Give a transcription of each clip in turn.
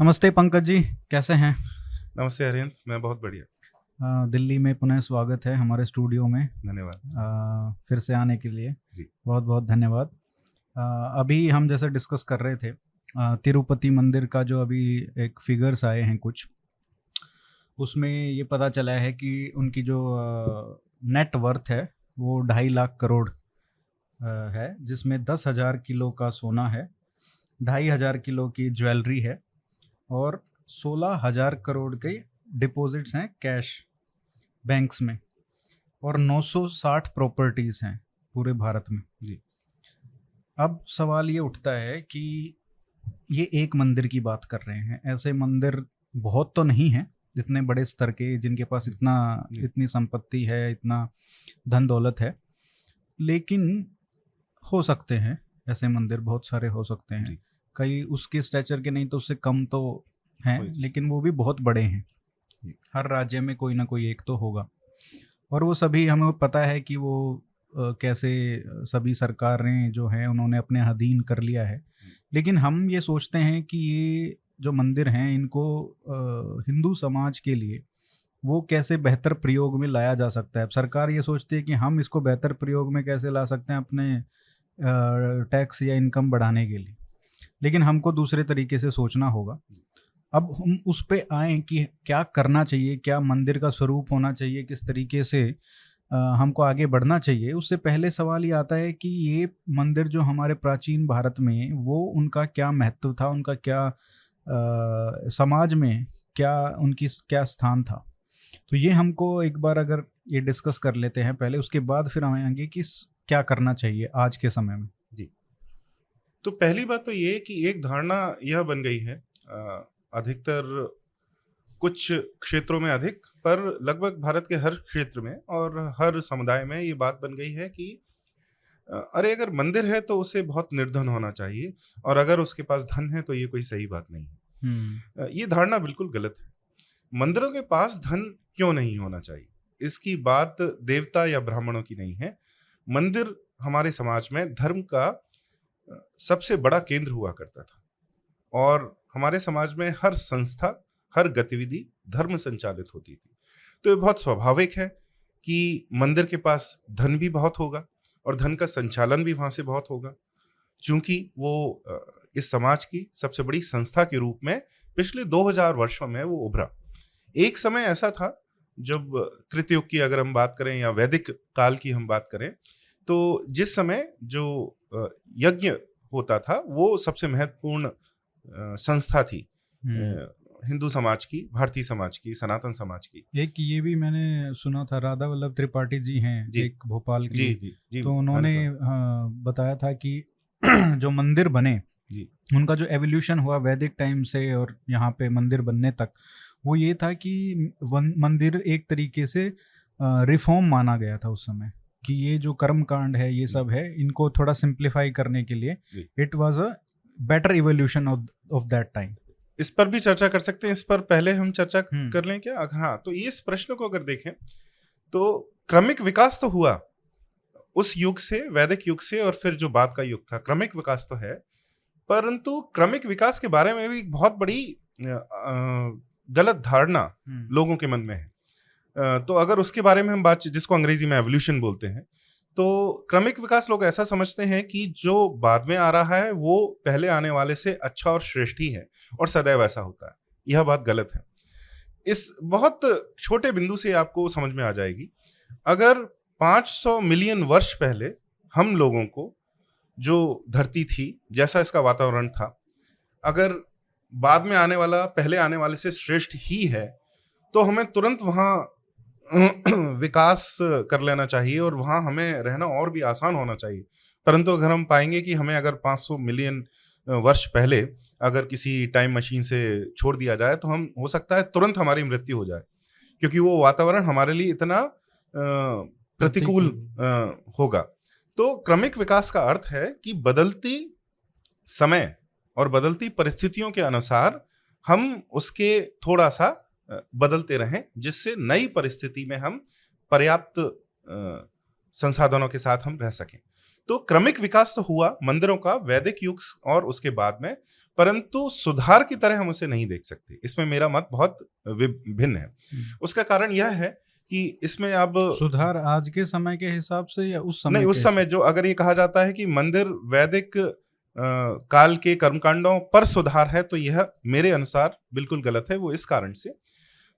नमस्ते पंकज जी कैसे हैं? नमस्ते हरिंद मैं बहुत बढ़िया। दिल्ली में पुनः स्वागत है हमारे स्टूडियो में। धन्यवाद। फिर से आने के लिए। जी। बहुत बहुत धन्यवाद। अभी हम जैसे डिस्कस कर रहे थे तिरुपति मंदिर का जो अभी एक फिगर्स आए हैं कुछ उसमें ये पता चला है कि उनकी जो नेट वर्थ है वो ढाई लाख करोड़ है जिसमें दस हज़ार किलो का सोना है ढाई हज़ार किलो की ज्वेलरी है और सोलह हज़ार करोड़ के डिपॉजिट्स हैं कैश बैंक्स में और 960 प्रॉपर्टीज़ हैं पूरे भारत में। जी। अब सवाल ये उठता है कि ये एक मंदिर की बात कर रहे हैं। ऐसे मंदिर बहुत तो नहीं हैं इतने बड़े स्तर के जिनके पास इतना इतनी संपत्ति है इतना धन दौलत है। लेकिन हो सकते हैं ऐसे मंदिर बहुत सारे हो सकते हैं। जी। कई उसके स्ट्रेचर के नहीं तो उससे कम तो हैं लेकिन वो भी बहुत बड़े हैं। हर राज्य में कोई ना कोई एक तो होगा। और वो सभी हमें पता है कि वो कैसे सभी सरकारें जो हैं उन्होंने अपने अधीन कर लिया है। लेकिन हम ये सोचते हैं कि ये जो मंदिर हैं इनको हिंदू समाज के लिए वो कैसे बेहतर प्रयोग में लाया जा सकता है? अब सरकार ये सोचती है कि हम इसको बेहतर प्रयोग में कैसे ला सकते हैं अपने टैक्स या इनकम बढ़ाने के लिए। लेकिन हमको दूसरे तरीके से सोचना होगा। अब हम उस पर आए कि क्या करना चाहिए क्या मंदिर का स्वरूप होना चाहिए किस तरीके से हमको आगे बढ़ना चाहिए उससे पहले सवाल ये आता है कि ये मंदिर जो हमारे प्राचीन भारत में वो उनका क्या महत्व था उनका क्या अ, समाज में क्या उनकी क्या स्थान था? तो ये हमको एक बार अगर ये डिस्कस कर लेते हैं पहले उसके बाद फिर हम आएँगे कि क्या करना चाहिए आज के समय में। तो पहली बात तो ये कि एक धारणा यह बन गई है अधिकतर कुछ क्षेत्रों में अधिक पर लगभग भारत के हर क्षेत्र में और हर समुदाय में ये बात बन गई है कि अरे अगर मंदिर है तो उसे बहुत निर्धन होना चाहिए और अगर उसके पास धन है तो ये कोई सही बात नहीं है। हम्म। ये धारणा बिल्कुल गलत है। मंदिरों के पास धन क्यों नहीं होना चाहिए? इसकी बात देवता या ब्राह्मणों की नहीं है। मंदिर हमारे समाज में धर्म का सबसे बड़ा केंद्र हुआ करता था। और हमारे समाज में हर संस्था, हर गतिविधि धर्म संचालित होती थी। तो ये बहुत स्वाभाविक है कि मंदिर के पास धन भी बहुत होगा और धन का संचालन भी वहाँ से बहुत होगा। चूँकि वो इस समाज की सबसे बड़ी संस्था के रूप में पिछले 2000 वर्षों में वो उभरा। एक समय ऐसा था, जब कृतयुग की अगर हम बात करें या वैदिक काल की हम बात करें तो जिस समय जो यज्ञ होता था वो सबसे महत्वपूर्ण संस्था थी। हिंदू समाज की भारतीय समाज की सनातन समाज की एक ये भी मैंने सुना था राधा वल्लभ त्रिपाठी जी हैं जी। एक भोपाल के जी जी जी तो उन्होंने हाँ, बताया था कि जो मंदिर बने जी। उनका जो एवोल्यूशन हुआ वैदिक टाइम से और यहाँ पे मंदिर बनने तक वो ये था कि वन- मंदिर एक तरीके से रिफॉर्म माना गया था उस समय कि ये जो कर्म कांड है ये सब है इनको थोड़ा सिंप्लीफाई करने के लिए it was a better evolution of that time इस पर भी चर्चा कर सकते हैं इस पर पहले हम चर्चा हम्म। कर लें क्या? हाँ तो इस प्रश्न को अगर देखें तो क्रमिक विकास तो हुआ उस युग से वैदिक युग से और फिर जो बाद का युग था क्रमिक विकास तो है परंतु क्रमिक विकास के बारे में भी एक बहुत बड़ी गलत धारणा लोगों के मन में है। तो अगर उसके बारे में हम बात, जिसको अंग्रेज़ी में एवोल्यूशन बोलते हैं तो क्रमिक विकास लोग ऐसा समझते हैं कि जो बाद में आ रहा है, वो पहले आने वाले से अच्छा और श्रेष्ठ ही है और सदैव ऐसा होता है। यह बात गलत है। इस बहुत छोटे बिंदु से आपको समझ में आ जाएगी। अगर 500 मिलियन वर्ष पहले हम लोगों को जो धरती थी, जैसा इसका वातावरण था, अगर बाद में आने वाला, पहले आने वाले से श्रेष्ठ ही है तो हमें तुरंत वहाँ विकास कर लेना चाहिए और वहाँ हमें रहना और भी आसान होना चाहिए। परंतु अगर हम पाएँगे कि हमें अगर 500 मिलियन वर्ष पहले अगर किसी टाइम मशीन से छोड़ दिया जाए तो हम हो सकता है तुरंत हमारी मृत्यु हो जाए। क्योंकि वो वातावरण हमारे लिए इतना प्रतिकूल होगा। तो क्रमिक विकास का अर्थ है कि बदलती समय और बदलती परिस्थितियों के अनुसार हम उसके थोड़ा सा बदलते रहें जिससे नई परिस्थिति में हम पर्याप्त संसाधनों के साथ हम रह सकें। तो क्रमिक विकास तो हुआ मंदिरों का वैदिक युग और उसके बाद में परंतु सुधार की तरह हम उसे नहीं देख सकते। इसमें मेरा मत बहुत भिन्न है। हम्म। उसका कारण यह है कि इसमें अब सुधार आज के समय के हिसाब से या उस समय नहीं उस समय जो अगर ये कहा जाता है कि मंदिर वैदिक अ, काल के कर्मकांडों पर सुधार है तो यह मेरे अनुसार बिल्कुल गलत है वो इस कारण से।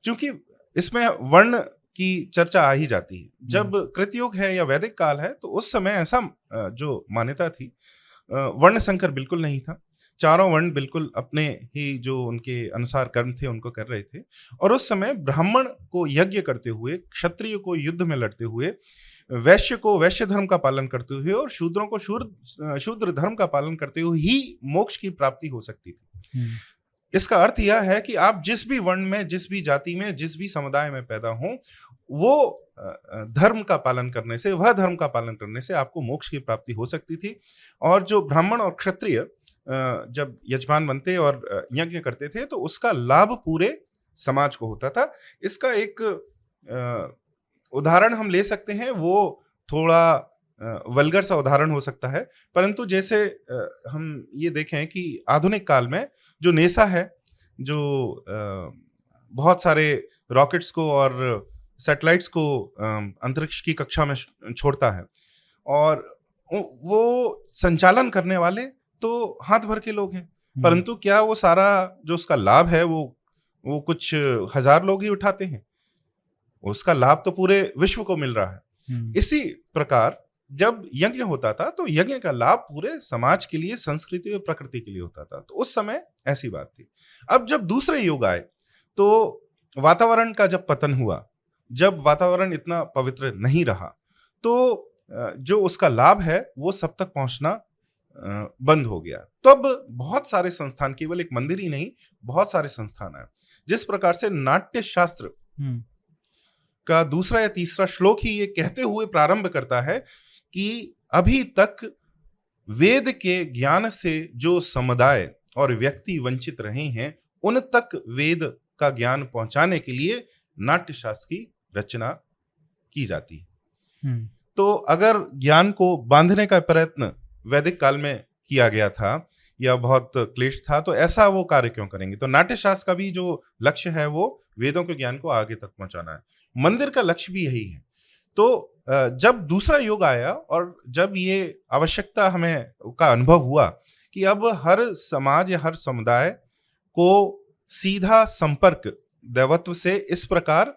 क्योंकि इसमें वर्ण की चर्चा आ ही जाती है। जब कृतयुग है या वैदिक काल है तो उस समय ऐसा जो मान्यता थी वर्ण संकर बिल्कुल नहीं था। चारों वर्ण बिल्कुल अपने ही जो उनके अनुसार कर्म थे उनको कर रहे थे। और उस समय ब्राह्मण को यज्ञ करते हुए क्षत्रिय को युद्ध में लड़ते हुए वैश्य को वैश्य धर्म का पालन करते हुए और शूद्रों को शूद्र शूद्र धर्म का पालन करते हुए ही मोक्ष की प्राप्ति हो सकती थी। हम्म, इसका अर्थ यह है कि आप जिस भी वर्ण में, जिस भी जाति में, जिस भी समुदाय में पैदा हों, वो धर्म का पालन करने से, वह धर्म का पालन करने से आपको मोक्ष की प्राप्ति हो सकती थी। और जो ब्राह्मण और क्षत्रिय जब यजमान बनते और यज्ञ करते थे तो उसका लाभ पूरे समाज को होता था। इसका एक उदाहरण हम ले सकते हैं। वो थोड़ा वलगर सा उदाहरण हो सकता है। परंतु जैसे हम ये देखें कि आधुनिक काल में जो नेसा है जो बहुत सारे रॉकेट्स को और सैटेलाइट्स को अंतरिक्ष की कक्षा में छोड़ता है। और वो- वो संचालन करने वाले तो हाथ भर के लोग हैं। हम्म, परंतु क्या वो सारा जो उसका लाभ है वो वो कुछ हज़ार लोग ही उठाते हैं? उसका लाभ तो पूरे विश्व को मिल रहा है। हम्म, इसी प्रकार जब यज्ञ होता था तो यज्ञ का लाभ पूरे समाज के लिए संस्कृति और प्रकृति के लिए होता था। तो उस समय ऐसी बात थी। अब जब दूसरे युग आए तो वातावरण का जब पतन हुआ जब वातावरण इतना पवित्र नहीं रहा तो जो उसका लाभ है वो सब तक पहुँचना बंद हो गया। तब बहुत सारे संस्थान केवल एक मंदिर ही नहीं बहुत सारे संस्थान आए जिस प्रकार से नाट्य शास्त्र हम्म, का दूसरा या तीसरा श्लोक ही ये कहते हुए प्रारंभ करता है कि अभी तक वेद के ज्ञान से जो समुदाय और व्यक्ति वंचित रहे हैं उन तक वेद का ज्ञान पहुँचाने के लिए नाट्य शास्त्र की रचना की जाती है। हम्म, तो अगर ज्ञान को बांधने का प्रयत्न वैदिक काल में किया गया था या बहुत क्लेश था तो ऐसा वो कार्य क्यों करेंगे? तो नाट्य शास्त्र का भी जो लक्ष्य है वो वेदों के ज्ञान को आगे तक पहुंचाना है। मंदिर का लक्ष्य भी यही है। तो जब दूसरा युग आया और जब ये आवश्यकता हमें का अनुभव हुआ कि अब हर समाज या हर समुदाय को सीधा संपर्क, दैवत्व से इस प्रकार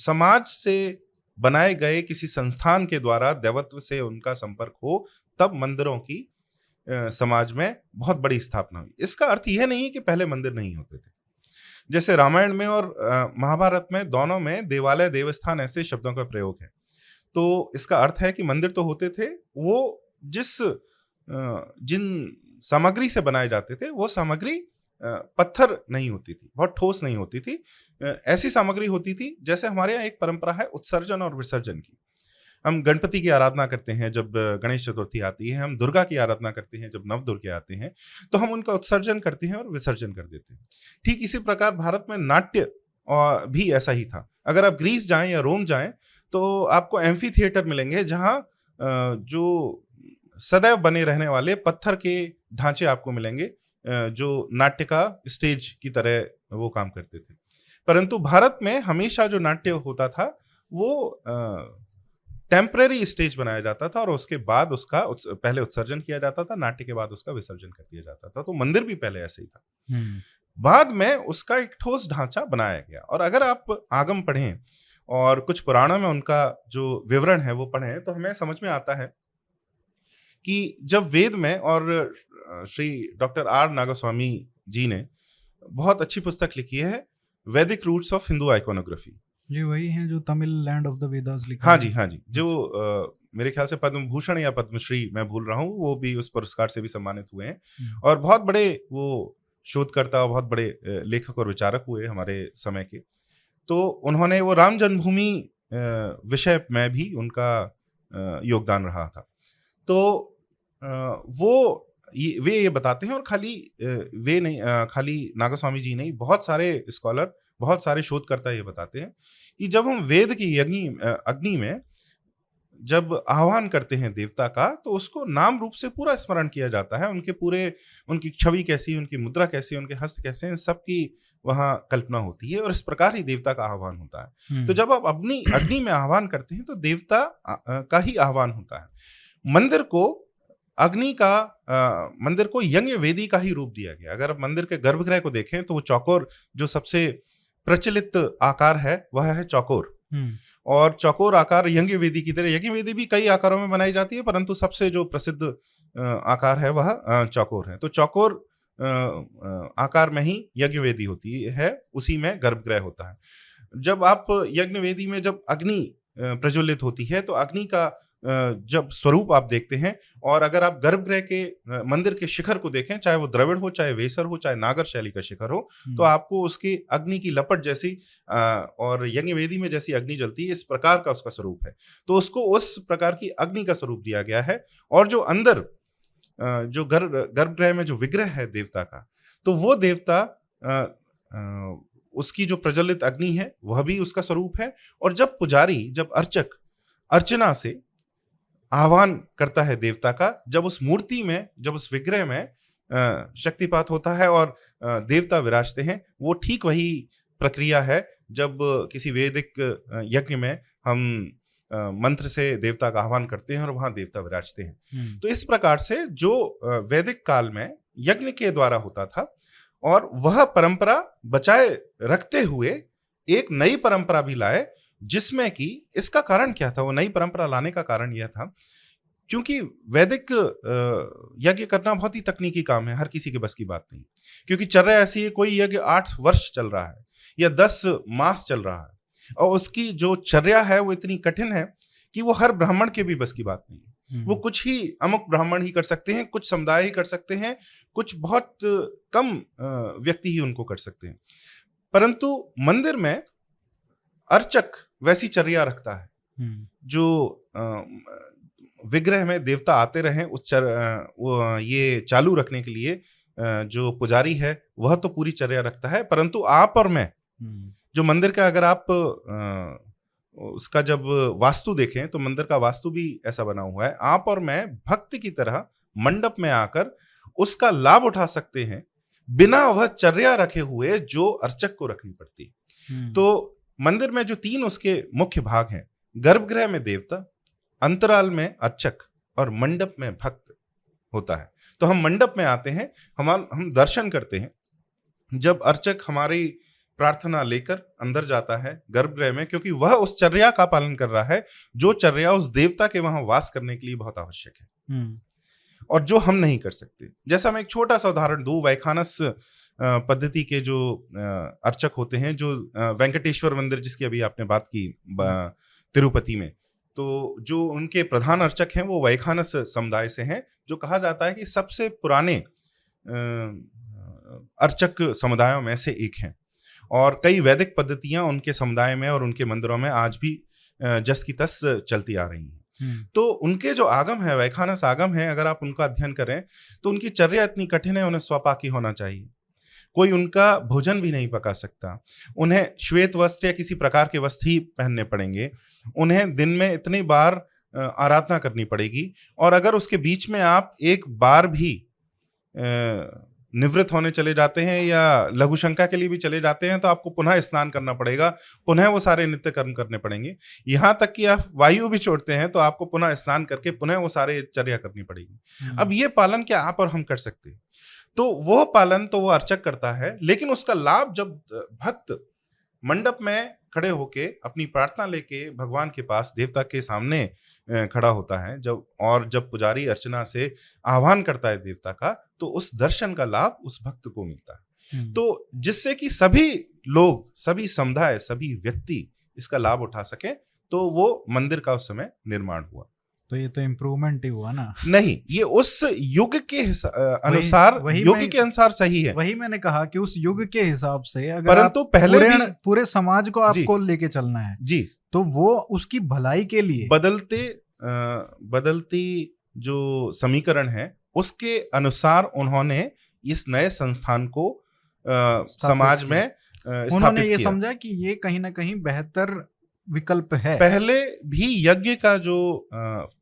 समाज से बनाए गए किसी संस्थान के द्वारा दैवत्व से उनका संपर्क हो, तब मंदिरों की समाज में बहुत बड़ी स्थापना हुई। इसका अर्थ यह नहीं है कि पहले मंदिर नहीं होते थे। जैसे रामायण में और महाभारत में दोनों में देवालय देवस्थान ऐसे शब्दों का प्रयोग है। तो इसका अर्थ है कि मंदिर तो होते थे, वो जिस जिन सामग्री से बनाए जाते थे, वो सामग्री पत्थर नहीं होती थी, बहुत ठोस नहीं होती थी। ऐसी सामग्री होती थी जैसे हमारे यहाँ एक परंपरा है उत्सर्जन और विसर्जन की। हम गणपति की आराधना करते हैं जब गणेश चतुर्थी आती है, हम दुर्गा की आराधना करते हैं जब नव दुर्गे आते हैं तो हम उनका उत्सर्जन करते हैं और विसर्जन कर देते हैं। ठीक इसी प्रकार भारत में नाट्य भी ऐसा ही था। अगर आप ग्रीस जाएँ या रोम जाएँ तो आपको एम्फी थिएटर मिलेंगे जहाँ जो सदैव बने रहने वाले पत्थर के ढांचे आपको मिलेंगे जो नाट्य का स्टेज की तरह वो काम करते थे। परंतु भारत में हमेशा जो नाट्य होता था, वो टेम्परेरी स्टेज बनाया जाता था और उसके बाद उसका उत्स, पहले उत्सर्जन किया जाता था नाट्य के बाद उसका विसर्जन कर दिया जाता था। तो मंदिर भी पहले ऐसे ही था। हम्म, बाद में उसका एक ठोस ढांचा बनाया गया और अगर आप आगम पढ़ें और कुछ पुराणों में उनका जो विवरण है वो पढ़ें तो हमें समझ में आता है कि जब वेद में और श्री डॉक्टर आर नागस्वामी जी ने बहुत अच्छी पुस्तक लिखी है वैदिक रूट्स ऑफ़ हिंदू आइकोनोग्राफी। ये वही है जो Tamil land of the Vedas लिखा हाँ जी हाँ जी। जो अ, मेरे ख्याल से पद्म भूषण या पद्मश्री मैं भूल रहा हूँ वो भी उस पुरस्कार से भी सम्मानित हुए हैं। हम्म, और बहुत बड़े वो शोधकर्ता बहुत बड़े लेखक और विचारक हुए हमारे समय के। तो उन्होंने वो राम जन्मभूमि विषय में भी उनका योगदान रहा था। तो वो ये वे ये बताते हैं और खाली वे नहीं खाली नागास्वामी जी नहीं बहुत सारे स्कॉलर बहुत सारे शोधकर्ता ये बताते हैं कि जब हम वेद की अग्नि अग्नि में जब आह्वान करते हैं देवता का तो उसको नाम रूप से पूरा स्मरण किया जाता है। उनके पूरे उनकी छवि कैसी उनकी मुद्रा कैसी उनके हस्त कैसे हैं सबकी वहाँ कल्पना होती है और इस प्रकार ही देवता का आह्वान होता है। हम्म। तो जब आप अपनी अग्नि में आह्वान करते हैं तो देवता का ही आह्वान होता है। मंदिर को अग्नि का आ, मंदिर को यज्ञ वेदी का ही रूप दिया गया। अगर आप मंदिर के गर्भगृह को देखें तो वो चौकोर जो सबसे प्रचलित आकार है वह है चौकोर। हम्म, और चौकोर आकार यज्ञ वेदी की तरह यज्ञ वेदी भी कई आकारों में बनाई जाती है परंतु सबसे जो प्रसिद्ध आकार है वह चौकोर है। तो चौकोर आकार में ही यज्ञ वेदी होती है उसी में गर्भगृह होता है। जब आप यज्ञ वेदी में जब अग्नि प्रज्वलित होती है तो अग्नि का जब स्वरूप आप देखते हैं और अगर आप गर्भगृह के मंदिर के शिखर को देखें चाहे वो द्रविड़ हो चाहे वेसर हो चाहे नागर शैली का शिखर हो तो आपको उसकी अग्नि की लपट जैसी और यज्ञ वेदी में जैसी अग्नि जलती है इस प्रकार का उसका स्वरूप है। तो उसको उस प्रकार की अग्नि का स्वरूप दिया गया है और जो अंदर जो गर्भ गर्भगृह में जो विग्रह है देवता का तो वो देवता आ, आ, उसकी जो प्रज्वलित अग्नि है वह भी उसका स्वरूप है और जब पुजारी जब अर्चक अर्चना से आह्वान करता है देवता का जब उस मूर्ति में जब उस विग्रह में शक्तिपात होता है और देवता विराजते हैं वो ठीक वही प्रक्रिया है जब किसी वैदिक यज्ञ में हम मंत्र से देवता का आह्वान करते हैं और वहाँ देवता विराजते हैं। हम्म, तो इस प्रकार से जो वैदिक काल में यज्ञ के द्वारा होता था और वह परंपरा बचाए रखते हुए एक नई परंपरा भी लाए जिसमें कि इसका कारण क्या था? वो नई परंपरा लाने का कारण यह था क्योंकि वैदिक यज्ञ करना बहुत ही तकनीकी काम है हर किसी के बस की बात नहीं। क्योंकि चर्या ऐसी है कोई यज्ञ आठ वर्ष चल रहा है या दस मास चल रहा है और उसकी जो चर्या है वो इतनी कठिन है कि वो हर ब्राह्मण के भी बस की बात नहीं है। हम्म, वो कुछ ही अमुक ब्राह्मण ही कर सकते हैं कुछ समुदाय ही कर सकते हैं कुछ बहुत कम व्यक्ति ही उनको कर सकते हैं। परंतु मंदिर में अर्चक वैसी चर्या रखता है। हम्म, जो विग्रह में देवता आते रहे उस चर वो ये चालू रखने के लिए जो पुजारी है वह तो पूरी चर्या रखता है। परंतु आप और मैं हम्म, जो मंदिर का अगर आप उसका जब वास्तु देखें तो मंदिर का वास्तु भी ऐसा बना हुआ है। आप और मैं भक्त की तरह मंडप में आकर उसका लाभ उठा सकते हैं बिना वह चर्या रखे हुए जो अर्चक को रखनी पड़ती। है हम्म, तो मंदिर में जो तीन उसके मुख्य भाग हैं गर्भगृह में देवता अंतराल में अर्चक और मंडप में भक्त होता है। तो हम मंडप में आते हैं हम हम दर्शन करते हैं। जब अर्चक हमारी प्रार्थना लेकर अंदर जाता है गर्भगृह में क्योंकि वह उस चर्या का पालन कर रहा है जो चर्या उस देवता के वहाँ वास करने के लिए बहुत आवश्यक है। हम्म, और जो हम नहीं कर सकते। जैसा मैं एक छोटा सा उदाहरण दू वैखानस पद्धति के जो अर्चक होते हैं जो वेंकटेश्वर मंदिर जिसकी अभी आपने बात की तिरुपति में तो जो उनके प्रधान अर्चक हैं वो वैखानस समुदाय से हैं जो कहा जाता है कि सबसे पुराने अर्चक समुदायों में से एक हैं। और कई वैदिक पद्धतियाँ उनके समुदाय में और उनके मंदिरों में आज भी जस की तस चलती आ रही हैं। हम्म, तो उनके जो आगम है वैखानस आगम है अगर आप उनका अध्ययन करें तो उनकी चर्या इतनी कठिन है उन्हें स्वपाकी होना चाहिए। कोई उनका भोजन भी नहीं पका सकता। उन्हें श्वेत वस्त्र या किसी प्रकार के वस्त्र ही पहनने पड़ेंगे। उन्हें दिन में इतनी बार आराधना करनी पड़ेगी और अगर उसके बीच में आप एक बार भी निवृत्त होने चले जाते हैं या लघु शंका के लिए भी चले जाते हैं तो आपको पुनः स्नान करना पड़ेगा। पुनः वो सारे नित्य कर्म करने पड़ेंगे। यहाँ तक कि आप वायु भी छोड़ते हैं तो आपको पुनः स्नान करके पुनः वो सारे चर्या करनी पड़ेगी। अब ये पालन क्या आप और हम कर सकते हैं? तो वह पालन तो वो अर्चक करता है लेकिन उसका लाभ जब भक्त मंडप में खड़े होके अपनी प्रार्थना लेके भगवान के पास देवता के सामने खड़ा होता है जब और जब पुजारी अर्चना से आह्वान करता है देवता का तो उस दर्शन का लाभ उस भक्त को मिलता है। हम्म, तो जिससे कि सभी लोग सभी समुदाय सभी व्यक्ति इसका लाभ उठा सके तो वो मंदिर का उस समय निर्माण हुआ। तो ये तो इम्प्रूवमेंट ही हुआ ना। नहीं ये उस युग के अनुसार वही युग के अनुसार सही है। वही मैंने कहा कि उस युग के हिसाब से अगर परंतु पहले पूरे, भी पूरे समाज को आपको लेके चलना है जी। तो वो उसकी भलाई के लिए बदलते अ, बदलती जो समीकरण है उसके अनुसार उन्होंने इस नए संस्थान को अ, समाज में उन्होंने ये समझा कि ये कहीं ना कहीं बेहतर विकल्प है। पहले भी यज्ञ का जो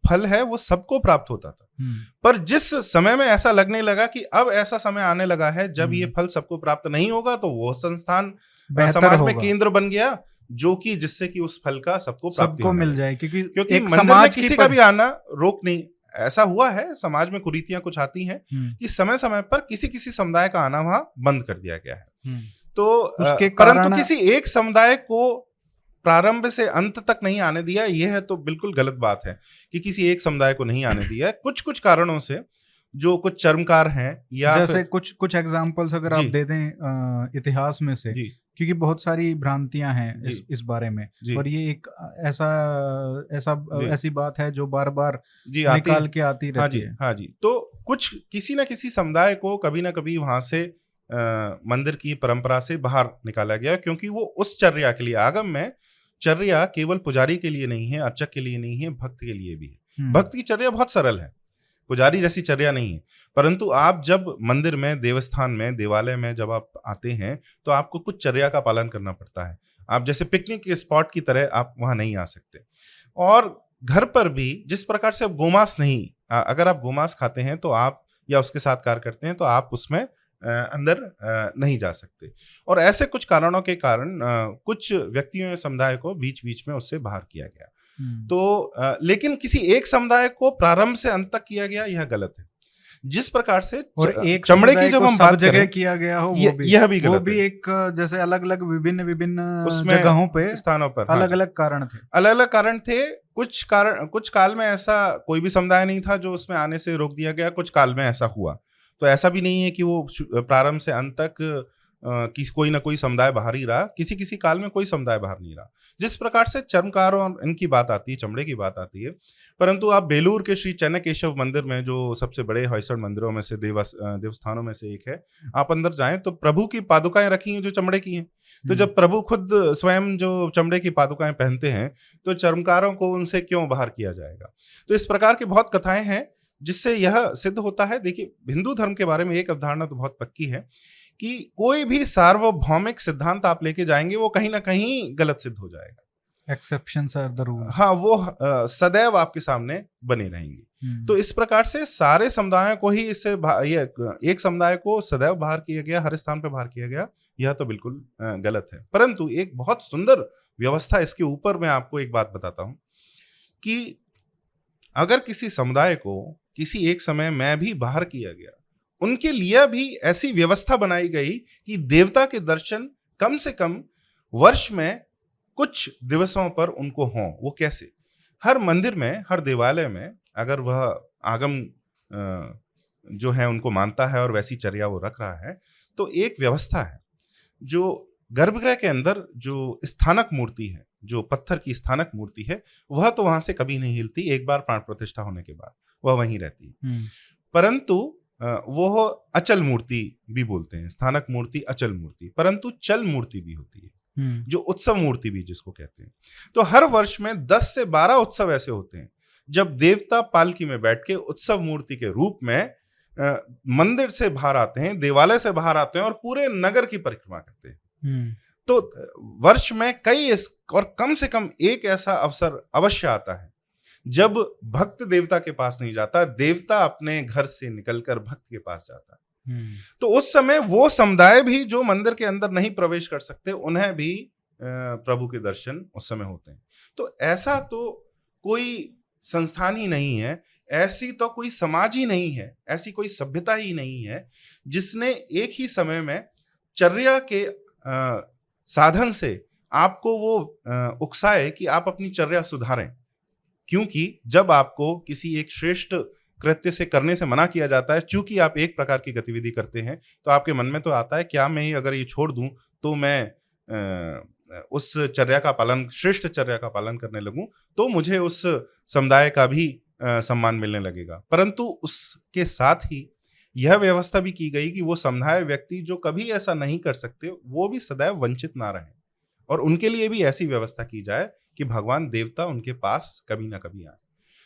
फल है वो सबको प्राप्त होता था। हम्म, पर जिस समय में ऐसा लगने लगा कि अब ऐसा समय आने लगा है जब ये हम्म। फल सबको प्राप्त नहीं होगा तो वो संस्थान समाज में केंद्र बन गया जो कि जिससे कि उस फल का सबको प्राप्ति सबको मिल जाए क्योंकि क्योंकि एक मंदिर में किसी का भी आना रोक नहीं ऐसा हुआ है समाज में कुरीतियाँ कुछ आती हैं हम्म, कि समय समय पर किसी किसी समुदाय का आना वहाँ बंद कर दिया गया है। तो उसके परंतु किसी एक समुदाय को प्रारंभ से अंत तक नहीं आने दिया यह है तो बिल्कुल गलत बात है कि किसी एक समुदाय को नहीं आने दिया। कुछ कुछ कारणों से जो कुछ चर्मकार हैं या जैसे कुछ कुछ एग्जांपल्स अगर आप दे दें इतिहास में से क्योंकि बहुत सारी भ्रांतियाँ हैं इस इस बारे में और ये एक ऐसा ऐसा ऐसी बात है जो बार बार जी निकाल है। के आती रहती हाँ जी है। हाँ जी। तो कुछ किसी ना किसी समुदाय को कभी ना कभी वहाँ से अ, मंदिर की परंपरा से बाहर निकाला गया क्योंकि वो उस चर्या के लिए आगम में चर्या केवल पुजारी के लिए नहीं है अर्चक के लिए नहीं है भक्त के लिए भी है। हम्म, भक्त की चर्या बहुत सरल है। पुजारी जैसी चर्या नहीं है। परंतु आप जब मंदिर में देवस्थान में देवालय में जब आप आते हैं तो आपको कुछ चर्या का पालन करना पड़ता है। आप जैसे पिकनिक के स्पॉट की तरह आप वहाँ नहीं आ सकते। और घर पर भी जिस प्रकार से आप गोमांस नहीं अगर आप गोमांस खाते हैं तो आप या उसके साथ कार्य करते हैं तो आप उसमें अंदर नहीं जा सकते। और ऐसे कुछ कारणों के कारण कुछ व्यक्तियों या समुदाय को बीच बीच में उससे बाहर किया गया। हम्म, तो लेकिन किसी एक समुदाय को प्रारंभ से अंत तक किया गया यह गलत है। जिस प्रकार से और एक चमड़े की जब हम बात जगह किया गया हो वो भी। यह भी वो भी एक जैसे अलग अलग विभिन्न विभिन्न उसमें जगहों पे स्थानों पर हाँ अलग अलग कारण थे। अलग अलग कारण थे कुछ कारण कुछ काल में ऐसा कोई भी समुदाय नहीं था जो उसमें आने से रोक दिया गया कुछ काल में ऐसा हुआ। तो ऐसा भी नहीं है कि वो प्रारंभ से अंत तक किस कोई ना कोई समुदाय बाहर ही रहा। किसी किसी काल में कोई समुदाय बाहर नहीं रहा। जिस प्रकार से चर्मकारों और इनकी बात आती है चमड़े की बात आती है परंतु आप बेलूर के श्री चन्न केशव मंदिर में जो सबसे बड़े होयसड़ मंदिरों में से देवा अ, देवस्थानों में से एक है आप अंदर जाएँ तो प्रभु की पादुकाएँ रखी हैं जो चमड़े की हैं। तो हम्म, जब प्रभु खुद स्वयं जो चमड़े की पादुकाएँ पहनते हैं तो चर्मकारों को उनसे क्यों बाहर किया जाएगा? तो इस प्रकार की बहुत कथाएँ हैं जिससे यह सिद्ध होता है। देखिए हिंदू धर्म के बारे में एक अवधारणा तो बहुत पक्की है कि कोई भी सार्वभौमिक सिद्धांत आप लेके जाएँगे वो कहीं ना कहीं गलत सिद्ध हो जाएगा। Exceptions are the rule. हाँ वो सदैव आपके सामने बने रहेंगे। हम्म, तो इस प्रकार से सारे समुदायों को ही इससे ये एक समुदाय को सदैव बाहर किया गया हर स्थान पर बाहर किया गया यह तो बिल्कुल गलत है। परंतु एक बहुत सुंदर व्यवस्था इसके ऊपर मैं आपको एक बात बताता हूँ कि अगर किसी समुदाय को किसी एक समय में भी बाहर किया गया, उनके लिए भी ऐसी व्यवस्था बनाई गई कि देवता के दर्शन कम से कम वर्ष में कुछ दिवसों पर उनको हों। वो कैसे? हर मंदिर में, हर देवालय में अगर वह आगम जो है उनको मानता है और वैसी चर्या वो रख रहा है तो एक व्यवस्था है, जो गर्भगृह के अंदर जो स्थानक मूर्ति है जो पत्थर की स्थानक मूर्ति है वह तो वहाँ से कभी नहीं हिलती एक बार प्राण प्रतिष्ठा होने के बाद वह वहीं रहती है। हम्म, परंतु वो अचल मूर्ति भी बोलते हैं स्थानक मूर्ति अचल मूर्ति परंतु चल मूर्ति भी होती है हम्म, जो उत्सव मूर्ति भी जिसको कहते हैं। तो हर वर्ष में 10 से 12 उत्सव ऐसे होते हैं जब देवता पालकी में बैठ के उत्सव मूर्ति के रूप में मंदिर से बाहर आते हैं देवालय से बाहर आते हैं और पूरे नगर की परिक्रमा करते हैं। हम्म, तो वर्ष में कई और कम से कम एक ऐसा अवसर अवश्य आता है। जब भक्त देवता के पास नहीं जाता देवता अपने घर से निकलकर भक्त के पास जाता है। हम्म, तो उस समय वो समुदाय भी जो मंदिर के अंदर नहीं प्रवेश कर सकते उन्हें भी प्रभु के दर्शन उस समय होते हैं। तो ऐसा तो कोई संस्थान ही नहीं है ऐसी तो कोई समाज ही नहीं है ऐसी कोई सभ्यता ही नहीं है जिसने एक ही समय में चर्या के साधन से आपको वो उकसाए कि आप अपनी चर्या सुधारें। क्योंकि जब आपको किसी एक श्रेष्ठ कृत्य से करने से मना किया जाता है, चूँकि आप एक प्रकार की गतिविधि करते हैं तो आपके मन में तो आता है, क्या मैं अगर ये छोड़ दूँ तो मैं उस चर्या का पालन, श्रेष्ठ चर्या का पालन करने लगूं तो मुझे उस समुदाय का भी सम्मान मिलने लगेगा। परंतु उसके साथ ही यह व्यवस्था भी की गई कि वो समुदाय व्यक्ति जो कभी ऐसा नहीं कर सकते वो भी सदैव वंचित ना रहे। और उनके लिए भी ऐसी व्यवस्था की जाए कि भगवान देवता उनके पास कभी ना कभी आए।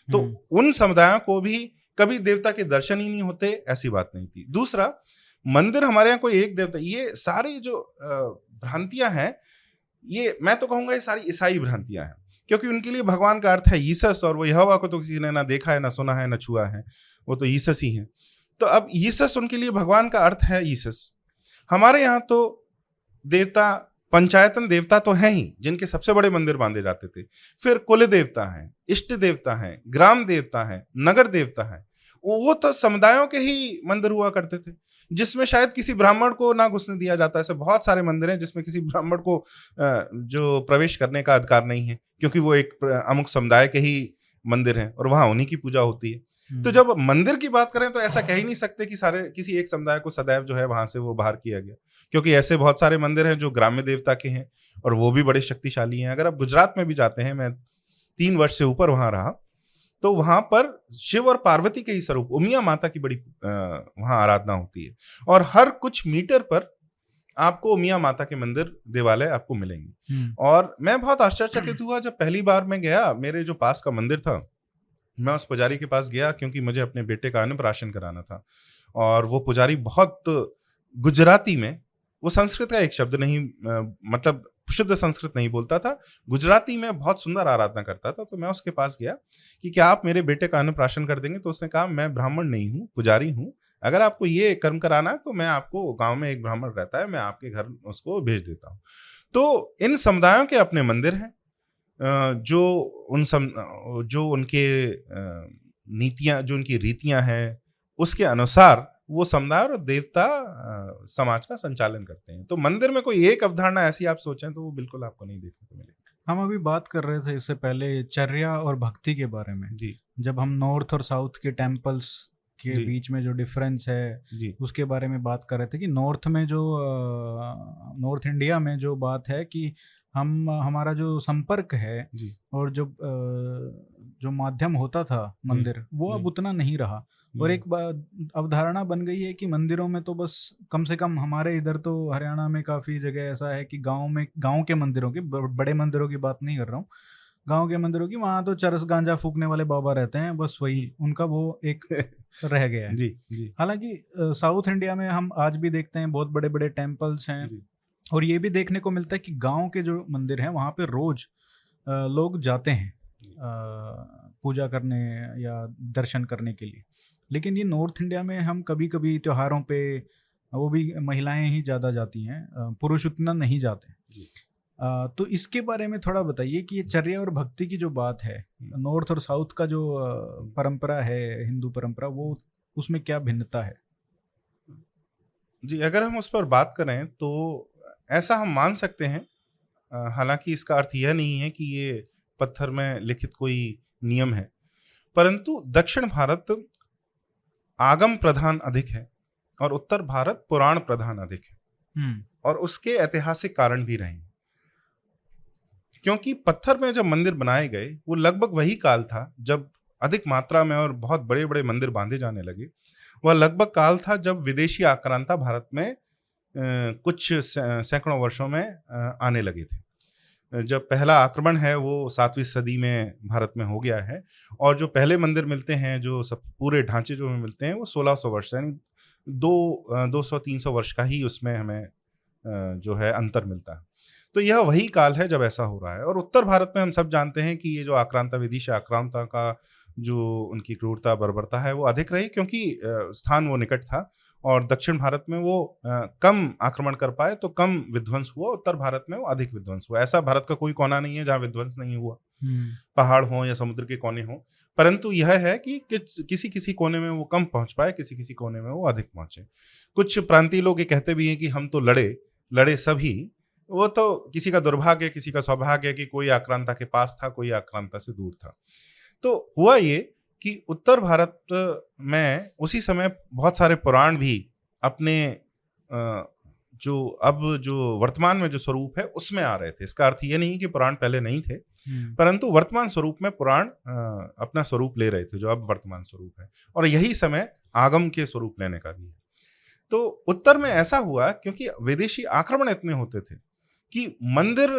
तो हम्म, उन समुदायों को भी कभी देवता के दर्शन ही नहीं होते ऐसी बात नहीं थी। दूसरा मंदिर हमारे यहाँ कोई एक देवता ये सारी जो भ्रांतियाँ हैं ये मैं तो कहूँगा ये सारी ईसाई भ्रांतियाँ हैं क्योंकि उनके लिए भगवान का अर्थ है ईसस और वो यह को तो किसी ने ना देखा है ना सुना है ना छुआ है वो तो ईसस ही है। तो अब ईसस उनके लिए भगवान का अर्थ है ईसस। हमारे यहाँ तो देवता, पंचायतन देवता तो हैं ही, जिनके सबसे बड़े मंदिर बांधे जाते थे। फिर कुल देवता हैं, इष्ट देवता हैं, ग्राम देवता हैं, नगर देवता हैं, वो तो समुदायों के ही मंदिर हुआ करते थे, जिसमें शायद किसी ब्राह्मण को ना घुसने दिया जाता, ऐसे बहुत सारे मंदिर हैं, जिसमें किसी ब्राह्मण को जो प्रवेश करने का अधिकार नहीं है, क्योंकि वो एक अमुक समुदाय के ही मंदिर हैं, और वहाँ उन्हीं की पूजा होती है। तो हम्म। जब मंदिर की बात करें तो ऐसा कह ही नहीं सकते कि सारे किसी एक समुदाय को सदैव जो है वहाँ से वो बाहर किया गया क्योंकि ऐसे बहुत सारे मंदिर हैं जो ग्राम्य देवता के हैं और वो भी बड़े शक्तिशाली हैं अगर आप गुजरात में भी जाते हैं मैं तीन वर्ष से ऊपर वहाँ रहा तो वहाँ पर शिव और पार्वती के ही स्वरूप उमिया माता की बड़ी वहाँ आराधना होती है और हर कुछ मीटर पर आपको उमिया माता के मंदिर देवालय आपको मिलेंगे हम्म। और मैं बहुत आश्चर्यचकित हुआ जब पहली बार मैं गया मेरे जो पास का मंदिर था मैं उस पुजारी के पास गया क्योंकि मुझे अपने बेटे का अन्नप्राशन कराना था। और वो पुजारी बहुत गुजराती में, वो संस्कृत का एक शब्द नहीं मतलब शुद्ध संस्कृत नहीं बोलता था, गुजराती में बहुत सुंदर आराधना करता था तो मैं उसके पास गया कि क्या आप मेरे बेटे का अन्नप्राशन कर देंगे? तो उसने कहा, मैं ब्राह्मण नहीं हूँ, पुजारी हूँ। अगर आपको ये कर्म कराना है तो मैं आपको गाँव में एक ब्राह्मण रहता है, मैं आपके घर उसको भेज देता हूँ। तो इन समुदायों के अपने मंदिर हैं जो उन सम जो उनके नीतियाँ जो उनकी रीतियाँ हैं उसके अनुसार वो समुदाय और देवता समाज का संचालन करते हैं। तो मंदिर में कोई एक अवधारणा ऐसी आप सोचें तो वो बिल्कुल आपको नहीं देखने को मिलेगी। हम अभी बात कर रहे थे इससे पहले चर्या और भक्ति के बारे में। जी। जब हम नॉर्थ और साउथ के टेम्पल्स के बीच में जो डिफरेंस है जी। उसके बारे में बात कर रहे थे कि नॉर्थ में जो नॉर्थ इंडिया में जो बात है कि हम हमारा जो संपर्क है जी। और जो जो माध्यम होता था मंदिर वो अब उतना नहीं रहा। और एक अवधारणा बन गई है कि मंदिरों में तो बस कम से कम हमारे इधर तो हरियाणा में काफ़ी जगह ऐसा है कि गाँव में गाँव के मंदिरों की बड़े मंदिरों की बात नहीं कर रहा हूँ। गाँव के मंदिरों की वहाँ तो चरस गांजा फूकने वाले बाबा रहते हैं बस वही उनका वो एक रह गया है। जी जी। हालाँकि साउथ इंडिया में हम आज भी देखते हैं बहुत बड़े बड़े टेम्पल्स हैं और ये भी देखने को मिलता है कि गाँव के जो मंदिर हैं वहाँ पे रोज लोग जाते हैं पूजा करने या दर्शन करने के लिए। लेकिन ये नॉर्थ इंडिया में हम कभी कभी त्योहारों पे वो भी महिलाएँ ही ज़्यादा जाती हैं पुरुष उतना नहीं जाते। तो इसके बारे में थोड़ा बताइए कि ये चर्या और भक्ति की जो बात है नॉर्थ और साउथ का जो परंपरा है हिंदू परंपरा वो उसमें क्या भिन्नता है? जी अगर हम उस पर बात करें तो ऐसा हम मान सकते हैं। हालाँकि इसका अर्थ यह नहीं है कि ये पत्थर में लिखित कोई नियम है। परंतु दक्षिण भारत आगम प्रधान अधिक है और उत्तर भारत पुराण प्रधान अधिक है। हम्म। और उसके ऐतिहासिक कारण भी रहे। क्योंकि पत्थर में जब मंदिर बनाए गए वो लगभग वही काल था जब अधिक मात्रा में और बहुत बड़े बड़े मंदिर बांधे जाने लगे। वह लगभग काल था जब विदेशी आक्रांता भारत में कुछ सैकड़ों वर्षों में आने लगे थे। जब पहला आक्रमण है, वो सातवीं सदी में भारत में हो गया है और जो पहले मंदिर मिलते हैं, जो सब पूरे ढांचे जो हमें मिलते हैं, वो 1600 वर्ष यानी दो दो सौ, तीन सौ वर्ष का ही उसमें हमें जो है अंतर मिलता है। तो यह वही काल है जब ऐसा हो रहा है और उत्तर भारत में हम सब जानते हैं कि ये जो आक्रांता से आक्रांता का जो उनकी क्रूरता, बर्बरता है, वो अधिक रही क्योंकि स्थान वो निकट था। और दक्षिण भारत में वो आ, कम आक्रमण कर पाए तो कम विध्वंस हुआ उत्तर भारत में वो अधिक विध्वंस हुआ। ऐसा भारत का कोई कोना नहीं है जहाँ विध्वंस नहीं हुआ। हम्म। पहाड़ हो या समुद्र के कोने हो। परंतु यह है कि किसी किसी कोने में वो कम पहुँच पाए किसी किसी कोने में वो अधिक पहुँचे। कुछ प्रांतीय लोग ये कहते भी हैं कि हम तो लड़े लड़े सभी। वो तो किसी का दुर्भाग्य किसी का सौभाग्य कि कोई आक्रांता के पास था कोई आक्रांता से दूर था। तो हुआ ये कि उत्तर भारत में उसी समय बहुत सारे पुराण भी अपने जो अब जो वर्तमान में जो स्वरूप है उसमें आ रहे थे। इसका अर्थ ये नहीं कि पुराण पहले नहीं थे हम्म। परंतु वर्तमान स्वरूप में पुराण अपना स्वरूप ले रहे थे जो अब वर्तमान स्वरूप है। और यही समय आगम के स्वरूप लेने का भी है। तो उत्तर में ऐसा हुआ क्योंकि विदेशी आक्रमण इतने होते थे कि मंदिर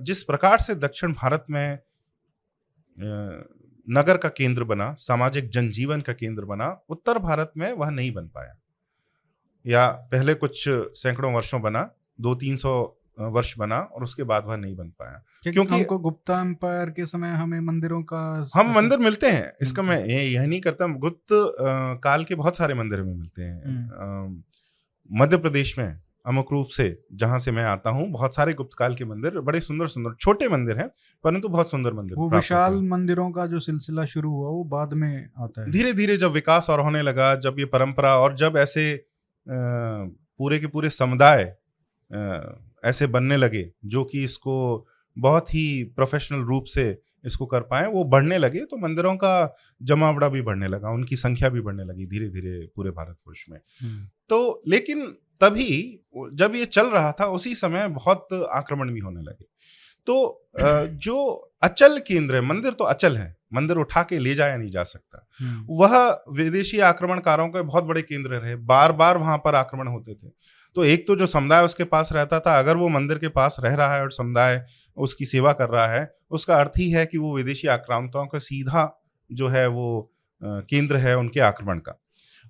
जिस प्रकार से दक्षिण भारत में नगर का केंद्र बना सामाजिक जनजीवन का केंद्र बना उत्तर भारत में वह नहीं बन पाया या पहले कुछ सैकड़ों वर्षों बना दो तीन सौ वर्ष बना और उसके बाद वह नहीं बन पाया क्योंकि क्योंकि- हमको गुप्ता एम्पायर के समय हमें मंदिरों का हम मंदिर मिलते हैं इसका हम्म। मैं यह नहीं करता गुप्त काल के बहुत सारे मंदिर हमें मिलते हैं हम्म। मध्य प्रदेश में अमुक रूप से जहाँ से मैं आता हूँ बहुत सारे गुप्त काल के मंदिर बड़े सुंदर सुंदर छोटे मंदिर हैं परंतु बहुत सुंदर मंदिर वो विशाल मंदिरों का जो सिलसिला शुरू हुआ वो बाद में आता है। धीरे धीरे जब विकास और होने लगा जब ये परंपरा और जब ऐसे पूरे के पूरे समुदाय ऐसे बनने लगे जो कि इसको बहुत ही प्रोफेशनल रूप से इसको कर पाए वो बढ़ने लगे तो मंदिरों का जमावड़ा भी बढ़ने लगा उनकी संख्या भी बढ़ने लगी धीरे धीरे पूरे भारतवर्ष में। हम्म, तो लेकिन तभी जब ये चल रहा था उसी समय बहुत आक्रमण भी होने लगे। तो जो अचल केंद्र है मंदिर तो अचल है मंदिर उठा के ले जाया नहीं जा सकता। हम्म, वह विदेशी आक्रमणकारों के बहुत बड़े केंद्र रहे बार बार वहाँ पर आक्रमण होते थे। तो एक तो जो समुदाय उसके पास रहता था अगर वो मंदिर के पास रह रहा है और समुदाय उसकी सेवा कर रहा है उसका अर्थ ही है कि वो विदेशी आक्रांताओं का सीधा जो है वो केंद्र है उनके आक्रमण का।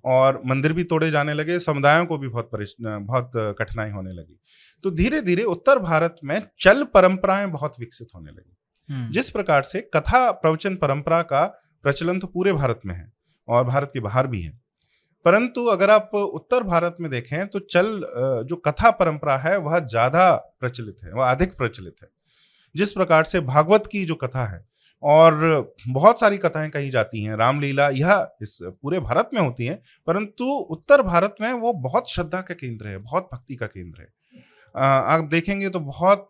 और मंदिर भी तोड़े जाने लगे समुदायों को भी बहुत बहुत कठिनाई होने लगी। तो धीरे धीरे उत्तर भारत में चल परंपराएँ बहुत विकसित होने लगी। जिस प्रकार से कथा प्रवचन परंपरा का प्रचलन तो पूरे भारत में है और भारत के बाहर भी है। परंतु अगर आप उत्तर भारत में देखें तो चल जो कथा परंपरा है वह ज़्यादा प्रचलित है वह अधिक प्रचलित है। जिस प्रकार से भागवत की जो कथा है और बहुत सारी कथाएँ कही जाती हैं। रामलीला यह इस पूरे भारत में होती हैं परंतु उत्तर भारत में वो बहुत श्रद्धा का केंद्र है बहुत भक्ति का केंद्र है। आप देखेंगे तो बहुत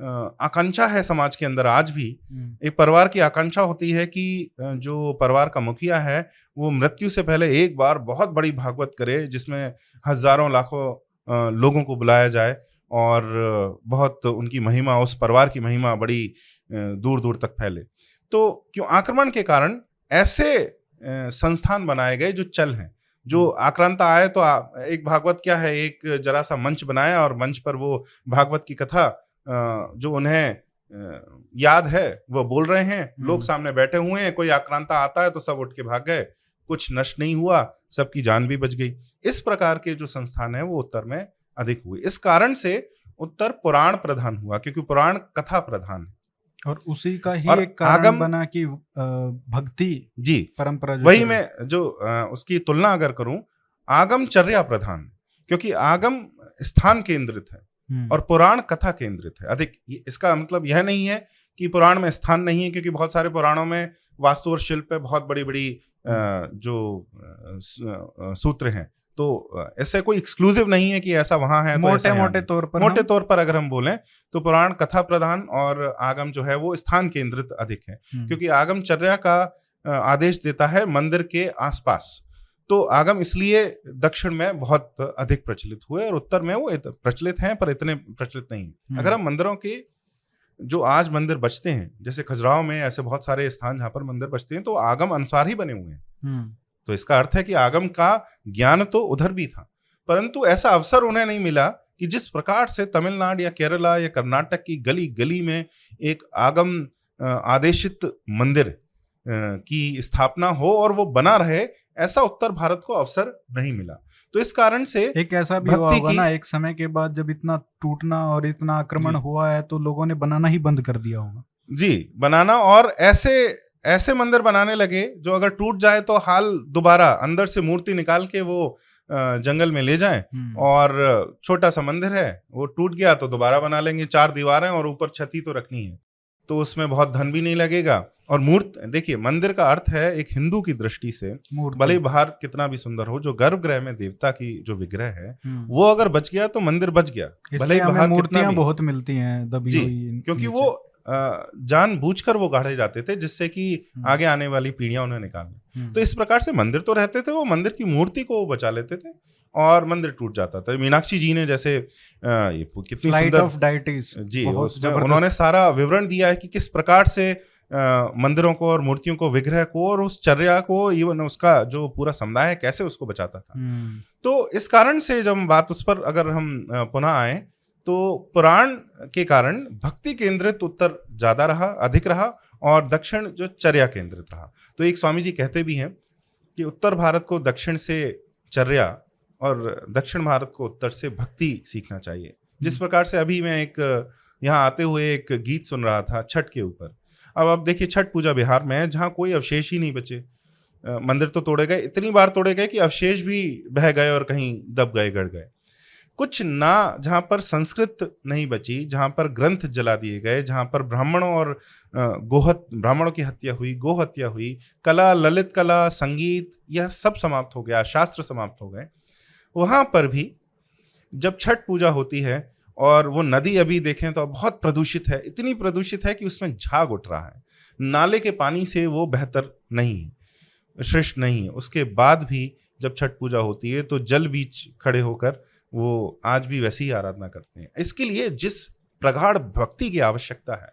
आकांक्षा है समाज के अंदर आज भी। हम्म, एक परिवार की आकांक्षा होती है कि जो परिवार का मुखिया है वो मृत्यु से पहले एक बार बहुत बड़ी भागवत करे जिसमें हज़ारों लाखों लोगों को बुलाया जाए और बहुत उनकी महिमा उस परिवार की महिमा बड़ी दूर दूर तक फैले। तो क्यों आक्रमण के कारण ऐसे संस्थान बनाए गए जो चल हैं। जो आक्रांता आए तो आ, एक भागवत क्या है एक जरा सा मंच बनाया और मंच पर वो भागवत की कथा जो उन्हें याद है वो बोल रहे हैं। लोग हम्म। सामने बैठे हुए हैं कोई आक्रांता आता है तो सब उठ के भाग गए। कुछ नष्ट नहीं हुआ सबकी जान भी बच गई। इस प्रकार के जो संस्थान है वो उत्तर में अधिक हुए। इस कारण से उत्तर पुराण प्रधान हुआ क्योंकि पुराण कथा प्रधान है। और उसी का ही एक कारण आगम- बना कि भक्ति जी। परंपरा जो वही मैं जो उसकी तुलना अगर करूँ आगम चर्या प्रधान क्योंकि आगम स्थान केंद्रित है हम्म, और पुराण कथा केंद्रित है। अधिक इसका मतलब यह नहीं है कि पुराण में स्थान नहीं है क्योंकि बहुत सारे पुराणों में वास्तु और शिल्प है बहुत बड़ी बड़ी जो सूत्र हैं। तो ऐसे कोई एक्सक्लूसिव नहीं है कि ऐसा वहाँ है तो मोटे यहाँ मोटे तौर पर मोटे तौर पर अगर हम बोलें तो पुराण कथा प्रधान और आगम जो है वो स्थान केंद्रित अधिक है हम्म, क्योंकि आगम चर्या का आदेश देता है मंदिर के आसपास। तो आगम इसलिए दक्षिण में बहुत अधिक प्रचलित हुए और उत्तर में वो प्रचलित हैं पर इतने प्रचलित नहीं हैं। हम्म, अगर हम मंदिरों के जो आज मंदिर बचते हैं जैसे खजुराहो में ऐसे बहुत सारे स्थान जहाँ पर मंदिर बचते हैं तो आगम अनुसार ही बने हुए हैं। हम्म, तो इसका अर्थ है कि आगम का ज्ञान तो उधर भी था परंतु ऐसा अवसर उन्हें नहीं मिला कि जिस प्रकार से तमिलनाडु या केरला या कर्नाटक की गली गली में एक आगम आदेशित मंदिर की स्थापना हो और वो बना रहे ऐसा उत्तर भारत को अवसर नहीं मिला। तो इस कारण से एक ऐसा भी हुआ होगा ना एक समय के बाद जब इतना टूटना और इतना आक्रमण हुआ है तो लोगों ने बनाना ही बंद कर दिया होगा। जी बनाना और ऐसे ऐसे मंदिर बनाने लगे जो अगर टूट जाए तो हाल दोबारा अंदर से मूर्ति निकाल के वो जंगल में ले जाएँ। हम्म, और छोटा सा मंदिर है वो टूट गया तो दोबारा बना लेंगे। चार दीवारें और ऊपर छती तो रखनी है। तो उसमें बहुत धन भी नहीं लगेगा। और मूर्त देखिए मंदिर का अर्थ है एक हिंदू की दृष्टि से भले ही बाहर कितना भी सुंदर हो जो गर्भगृह में देवता की जो विग्रह है हम्म, वो अगर बच गया तो मंदिर बच गया। भले ही बाहर मूर्तियाँ बहुत मिलती हैं दबी हुई क्योंकि वो जान बूझकर वो गाढ़े जाते थे जिससे कि हम्म, आगे आने वाली पीढ़ियाँ उन्हें निकालें हम्म, तो इस प्रकार से मंदिर तो रहते थे वो मंदिर की मूर्ति को वो बचा लेते थे और मंदिर टूट जाता था। मीनाक्षी जी ने जैसे ये कितनी सुंदर ऑफ़ जी। उन्होंने सारा विवरण दिया है कि किस प्रकार से अ, मंदिरों को और मूर्तियों को विग्रह को और उस चर्या को इवन उसका जो पूरा समुदाय है कैसे उसको बचाता था। हम्म, तो इस कारण से जब हम बात उस पर अगर हम पुनः आए तो पुराण के कारण भक्ति केंद्रित उत्तर ज़्यादा रहा अधिक रहा और दक्षिण जो चर्या केंद्रित रहा। तो एक स्वामी जी कहते भी हैं कि उत्तर भारत को दक्षिण से चर्या और दक्षिण भारत को उत्तर से भक्ति सीखना चाहिए। जिस हम्म। प्रकार से अभी मैं एक यहाँ आते हुए एक गीत सुन रहा था छठ के ऊपर। अब अब देखिए छठ पूजा बिहार में है जहाँ कोई अवशेष ही नहीं बचे। मंदिर तो तोड़े गए इतनी बार तोड़े गए कि अवशेष भी बह गए और कहीं दब गए गड़ गए। कुछ ना जहाँ पर संस्कृत नहीं बची, जहाँ पर ग्रंथ जला दिए गए, जहाँ पर ब्राह्मणों और गोहत, ब्राह्मणों की हत्या हुई, गो हत्या हुई, कला, ललित कला, संगीत, यह सब समाप्त हो गया, शास्त्र समाप्त हो गए। वहाँ पर भी जब छठ पूजा होती है और वो नदी अभी देखें तो बहुत प्रदूषित है, इतनी प्रदूषित है कि उसमें झाग उठ रहा है। नाले के पानी से वो बेहतर नहीं है, श्रेष्ठ नहीं है। उसके बाद भी जब छठ पूजा होती है तो जल बीच खड़े होकर वो आज भी वैसी ही आराधना करते हैं। इसके लिए जिस प्रगाढ़ भक्ति की आवश्यकता है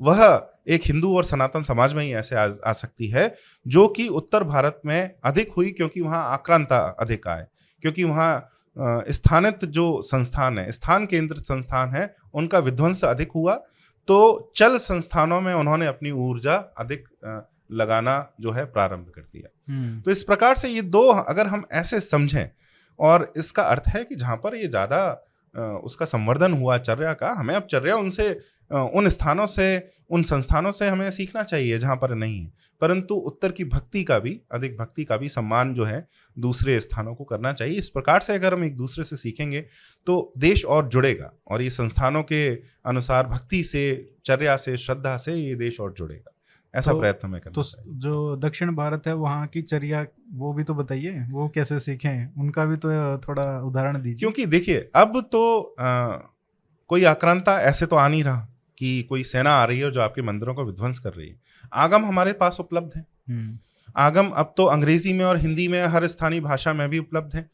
वह एक हिंदू और सनातन समाज में ही ऐसे आ, आ सकती है जो कि उत्तर भारत में अधिक हुई क्योंकि वहाँ आक्रांता अधिक आए क्योंकि वहाँ स्थानित जो संस्थान है स्थान केंद्रित संस्थान है उनका विध्वंस अधिक हुआ तो चल संस्थानों में उन्होंने अपनी ऊर्जा अधिक लगाना जो है प्रारंभ कर दिया। हम्म, तो इस प्रकार से ये दो अगर हम ऐसे समझें और इसका अर्थ है कि जहाँ पर ये ज़्यादा उसका संवर्धन हुआ चर्या का, हमें अब चर्या उनसे उन स्थानों से, उन संस्थानों से हमें सीखना चाहिए जहाँ पर नहीं है। परंतु उत्तर की भक्ति का भी, अधिक भक्ति का भी सम्मान जो है, दूसरे स्थानों को करना चाहिए। इस प्रकार से अगर हम एक दूसरे से सीखेंगे तो देश और जुड़ेगा और ये संस्थानों के अनुसार भक्ति से, चर्या से, श्रद्धा से ये देश और जुड़ेगा। ऐसा तो- प्रयत्न हमें करना तो जो दक्षिण भारत है वहाँ की चर्या वो भी तो बताइए वो कैसे सीखें? उनका भी तो थोड़ा उदाहरण दीजिए। क्योंकि देखिए अब तो अ, कोई आक्रांता ऐसे तो आ नहीं रहा कि कोई सेना आ रही है जो आपके मंदिरों को विध्वंस कर रही है। आगम हमारे पास उपलब्ध है। हम्म, आगम अब तो अंग्रेज़ी में और हिंदी में हर स्थानीय भाषा में भी उपलब्ध है।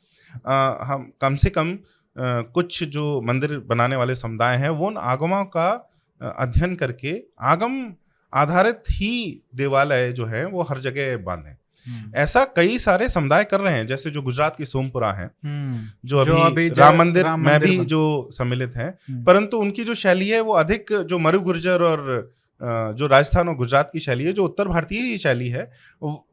अ, हम कम से कम अ, कुछ जो मंदिर बनाने वाले समुदाय हैं वो उन आगमों का अध्ययन करके आगम आधारित ही देवालय जो है वो हर जगह बांधे है। ऐसा कई सारे समुदाय कर रहे हैं जैसे जो गुजरात की सोमपुरा है हम्म, जो जो अभी, अभी राम मंदिर में भी जो सम्मिलित हैं हम्म, परंतु उनकी जो शैली है वो अधिक जो मरु गुर्जर और जो राजस्थान और गुजरात की शैली है जो उत्तर भारतीय ही शैली है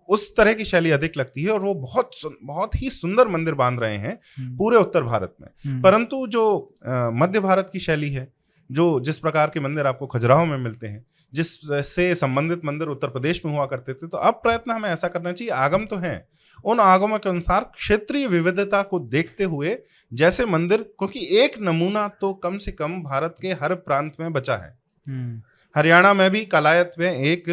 उस तरह की शैली अधिक लगती है और वो बहुत बहुत ही सुंदर मंदिर बाँध रहे हैं हम्म, पूरे उत्तर भारत में। हम्म, परंतु जो मध्य भारत की शैली है जो जिस प्रकार के मंदिर आपको खजुराहो में मिलते हैं जिस से संबंधित मंदिर उत्तर प्रदेश में हुआ करते थे तो अब प्रयत्न हमें ऐसा करना चाहिए आगम तो हैं। उन आगमों के अनुसार क्षेत्रीय विविधता को देखते हुए जैसे मंदिर क्योंकि एक नमूना तो कम से कम भारत के हर प्रांत में बचा है। हम्म, हरियाणा में भी कलायत में एक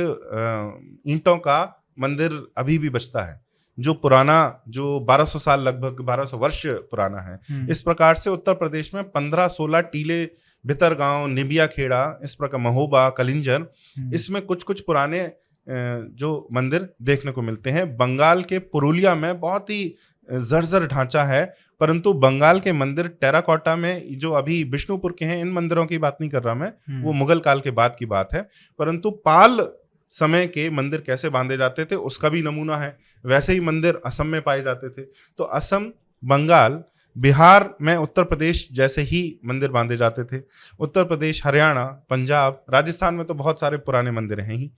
ईंटों का मंदिर अभी भी बचता है जो पुराना जो 1200 साल लगभग 1200 वर्ष पुराना है। हम्म, इस प्रकार से उत्तर प्रदेश में 15-16 टीले भितरगांव निबिया खेड़ा इस प्रकार महोबा कलिंजर हम्म, इसमें कुछ कुछ पुराने जो मंदिर देखने को मिलते हैं। बंगाल के पुरुलिया में बहुत ही जर्जर ढांचा है परंतु बंगाल के मंदिर टेराकोटा में जो अभी विष्णुपुर के हैं इन मंदिरों की बात नहीं कर रहा मैं हम्म, वो मुगल काल के बाद की बात है। परंतु पाल समय के मंदिर कैसे बांधे जाते थे उसका भी नमूना है। वैसे ही मंदिर असम में पाए जाते थे। तो असम बंगाल बिहार में उत्तर प्रदेश जैसे ही मंदिर बांधे जाते थे, उत्तर प्रदेश, हरियाणा, पंजाब, राजस्थान में तो बहुत सारे पुराने मंदिर हैं ही।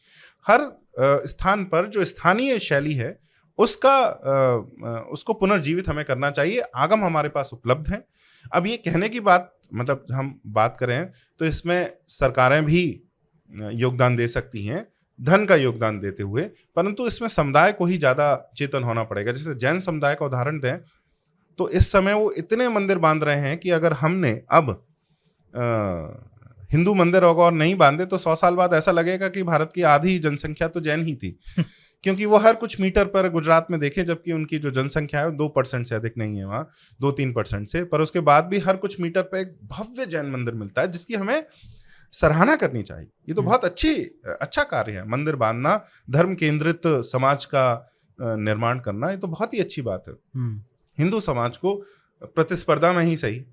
हर स्थान पर जो स्थानीय शैली है, उसका उसको पुनर्जीवित हमें करना चाहिए। आगम हमारे पास उपलब्ध हैं। अब ये कहने की बात मतलब हम बात करें तो इसमें सरकारें भी योगदान दे सकती हैं, धन का योगदान देते हुए, परंतु इसमें समुदाय को ही ज़्यादा चेतन होना पड़ेगा। जैसे जैन समुदाय का उदाहरण दें तो इस समय वो इतने मंदिर बाँध रहे हैं कि अगर हमने अब हिंदू मंदिर होगा और नहीं बांधे तो सौ साल बाद ऐसा लगेगा कि भारत की आधी जनसंख्या तो जैन ही थी। क्योंकि वो हर कुछ मीटर पर गुजरात में देखे जबकि उनकी जो जनसंख्या है दो परसेंट से अधिक नहीं है वहाँ दो तीन परसेंट से। पर उसके बाद भी हर कुछ मीटर पर एक भव्य जैन मंदिर मिलता है जिसकी हमें सराहना करनी चाहिए। ये तो हम्म। बहुत अच्छी अच्छा कार्य है। मंदिर बांधना धर्म केंद्रित समाज का निर्माण करना ये तो बहुत ही अच्छी बात है। हम्म, हिंदू समाज को प्रतिस्पर्धा में ही सही।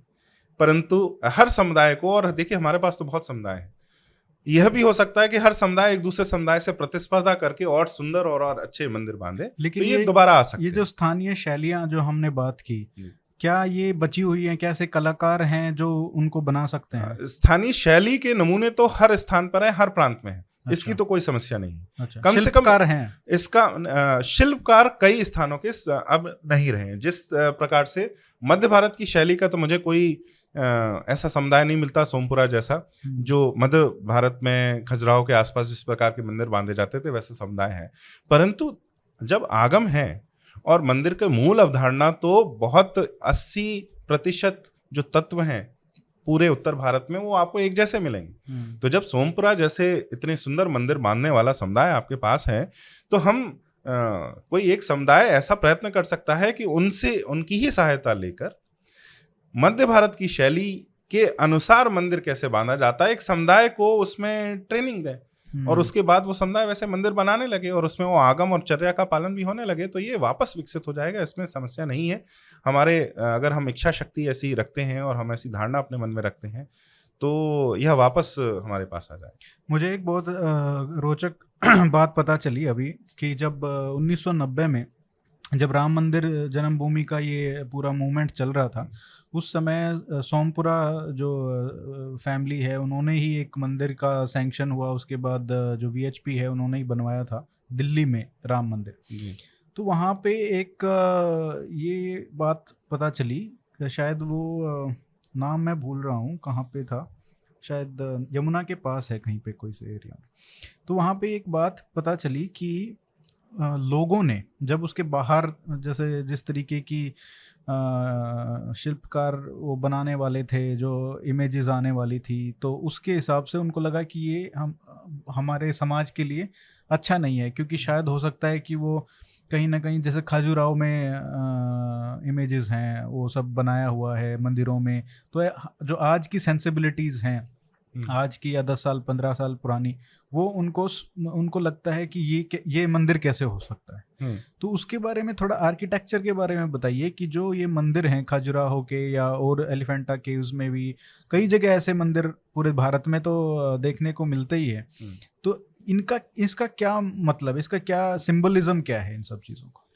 परंतु हर समुदाय को और देखिए हमारे पास तो बहुत समुदाय है यह भी हो सकता है कि हर समुदाय एक दूसरे समुदाय से प्रतिस्पर्धा करके और सुंदर और और अच्छे मंदिर बांधे लेकिन तो लेकिन ये ये दोबारा आ सकते ये जो स्थानीय शैलियाँ जो हमने बात की क्या ये बची हुई हैं? क्या ऐसे कलाकार हैं जो उनको बना सकते हैं? स्थानीय शैली के नमूने तो हर स्थान पर है हर प्रांत में है। इसकी अच्छा, तो कोई समस्या नहीं है। अच्छा। कम से कम- शिल्पकार हैं। इसका शिल्पकार कई स्थानों के अब नहीं रहे हैं। जिस प्रकार से मध्य भारत की शैली का तो मुझे कोई ऐसा समुदाय नहीं मिलता सोमपुरा जैसा हम्म। जो मध्य भारत में खजुराहो के आसपास जिस प्रकार के मंदिर बांधे जाते थे वैसे समुदाय है। परंतु जब आगम है और मंदिर के मूल अवधारणा तो बहुत अस्सी प्रतिशत जो तत्व हैं पूरे उत्तर भारत में वो आपको एक जैसे मिलेंगे हम्म। तो जब सोमपुरा जैसे इतने सुंदर मंदिर बांधने वाला समुदाय आपके पास है तो हम आ, कोई एक समुदाय ऐसा प्रयत्न कर सकता है कि उनसे उनकी ही सहायता लेकर मध्य भारत की शैली के अनुसार मंदिर कैसे बांधा जाता है एक समुदाय को उसमें ट्रेनिंग दें। और उसके बाद वो समुदाय वैसे मंदिर बनाने लगे और उसमें वो आगम और चर्या का पालन भी होने लगे तो ये वापस विकसित हो जाएगा इसमें समस्या नहीं है। हमारे अगर हम इच्छा शक्ति ऐसी रखते हैं और हम ऐसी धारणा अपने मन में रखते हैं तो यह वापस हमारे पास आ जाए मुझे एक बहुत रोचक बात पता चली अभी कि जब अ, 1990 में जब राम मंदिर जन्मभूमि का ये पूरा मूवमेंट चल रहा था उस समय सोमपुरा जो फैमिली है उन्होंने ही एक मंदिर का सैंक्शन हुआ उसके बाद जो वीएचपी है उन्होंने ही बनवाया था दिल्ली में राम मंदिर। तो वहाँ पे एक ये बात पता चली शायद वो नाम मैं भूल रहा हूँ कहाँ पे था शायद यमुना के पास है कहीं पे कोई से एरिया तो वहाँ पे एक बात पता चली कि लोगों ने जब उसके बाहर जैसे जिस तरीके की शिल्पकार वो बनाने वाले थे जो इमेजेस आने वाली थी तो उसके हिसाब से उनको लगा कि ये हम हमारे समाज के लिए अच्छा नहीं है क्योंकि शायद हो सकता है कि वो कहीं ना कहीं जैसे खाजूराहो में इमेजेस हैं वो सब बनाया हुआ है मंदिरों में तो जो आज की सेंसिबिलिटीज़ हैं हम्म। आज की या दस साल पंद्रह साल पुरानी वो उनको उनको लगता है कि ये ये मंदिर कैसे हो सकता है हम्म। तो उसके बारे में थोड़ा आर्किटेक्चर के बारे में बताइए कि जो ये मंदिर हैं खजुराहो के या और एलिफेंटा केव्स में भी कई जगह ऐसे मंदिर पूरे भारत में तो देखने को मिलते ही है हम्म। तो इनका इसका क्या मतलब इसका क्या सिंबलिज्म क्या है इन सब चीज़ों का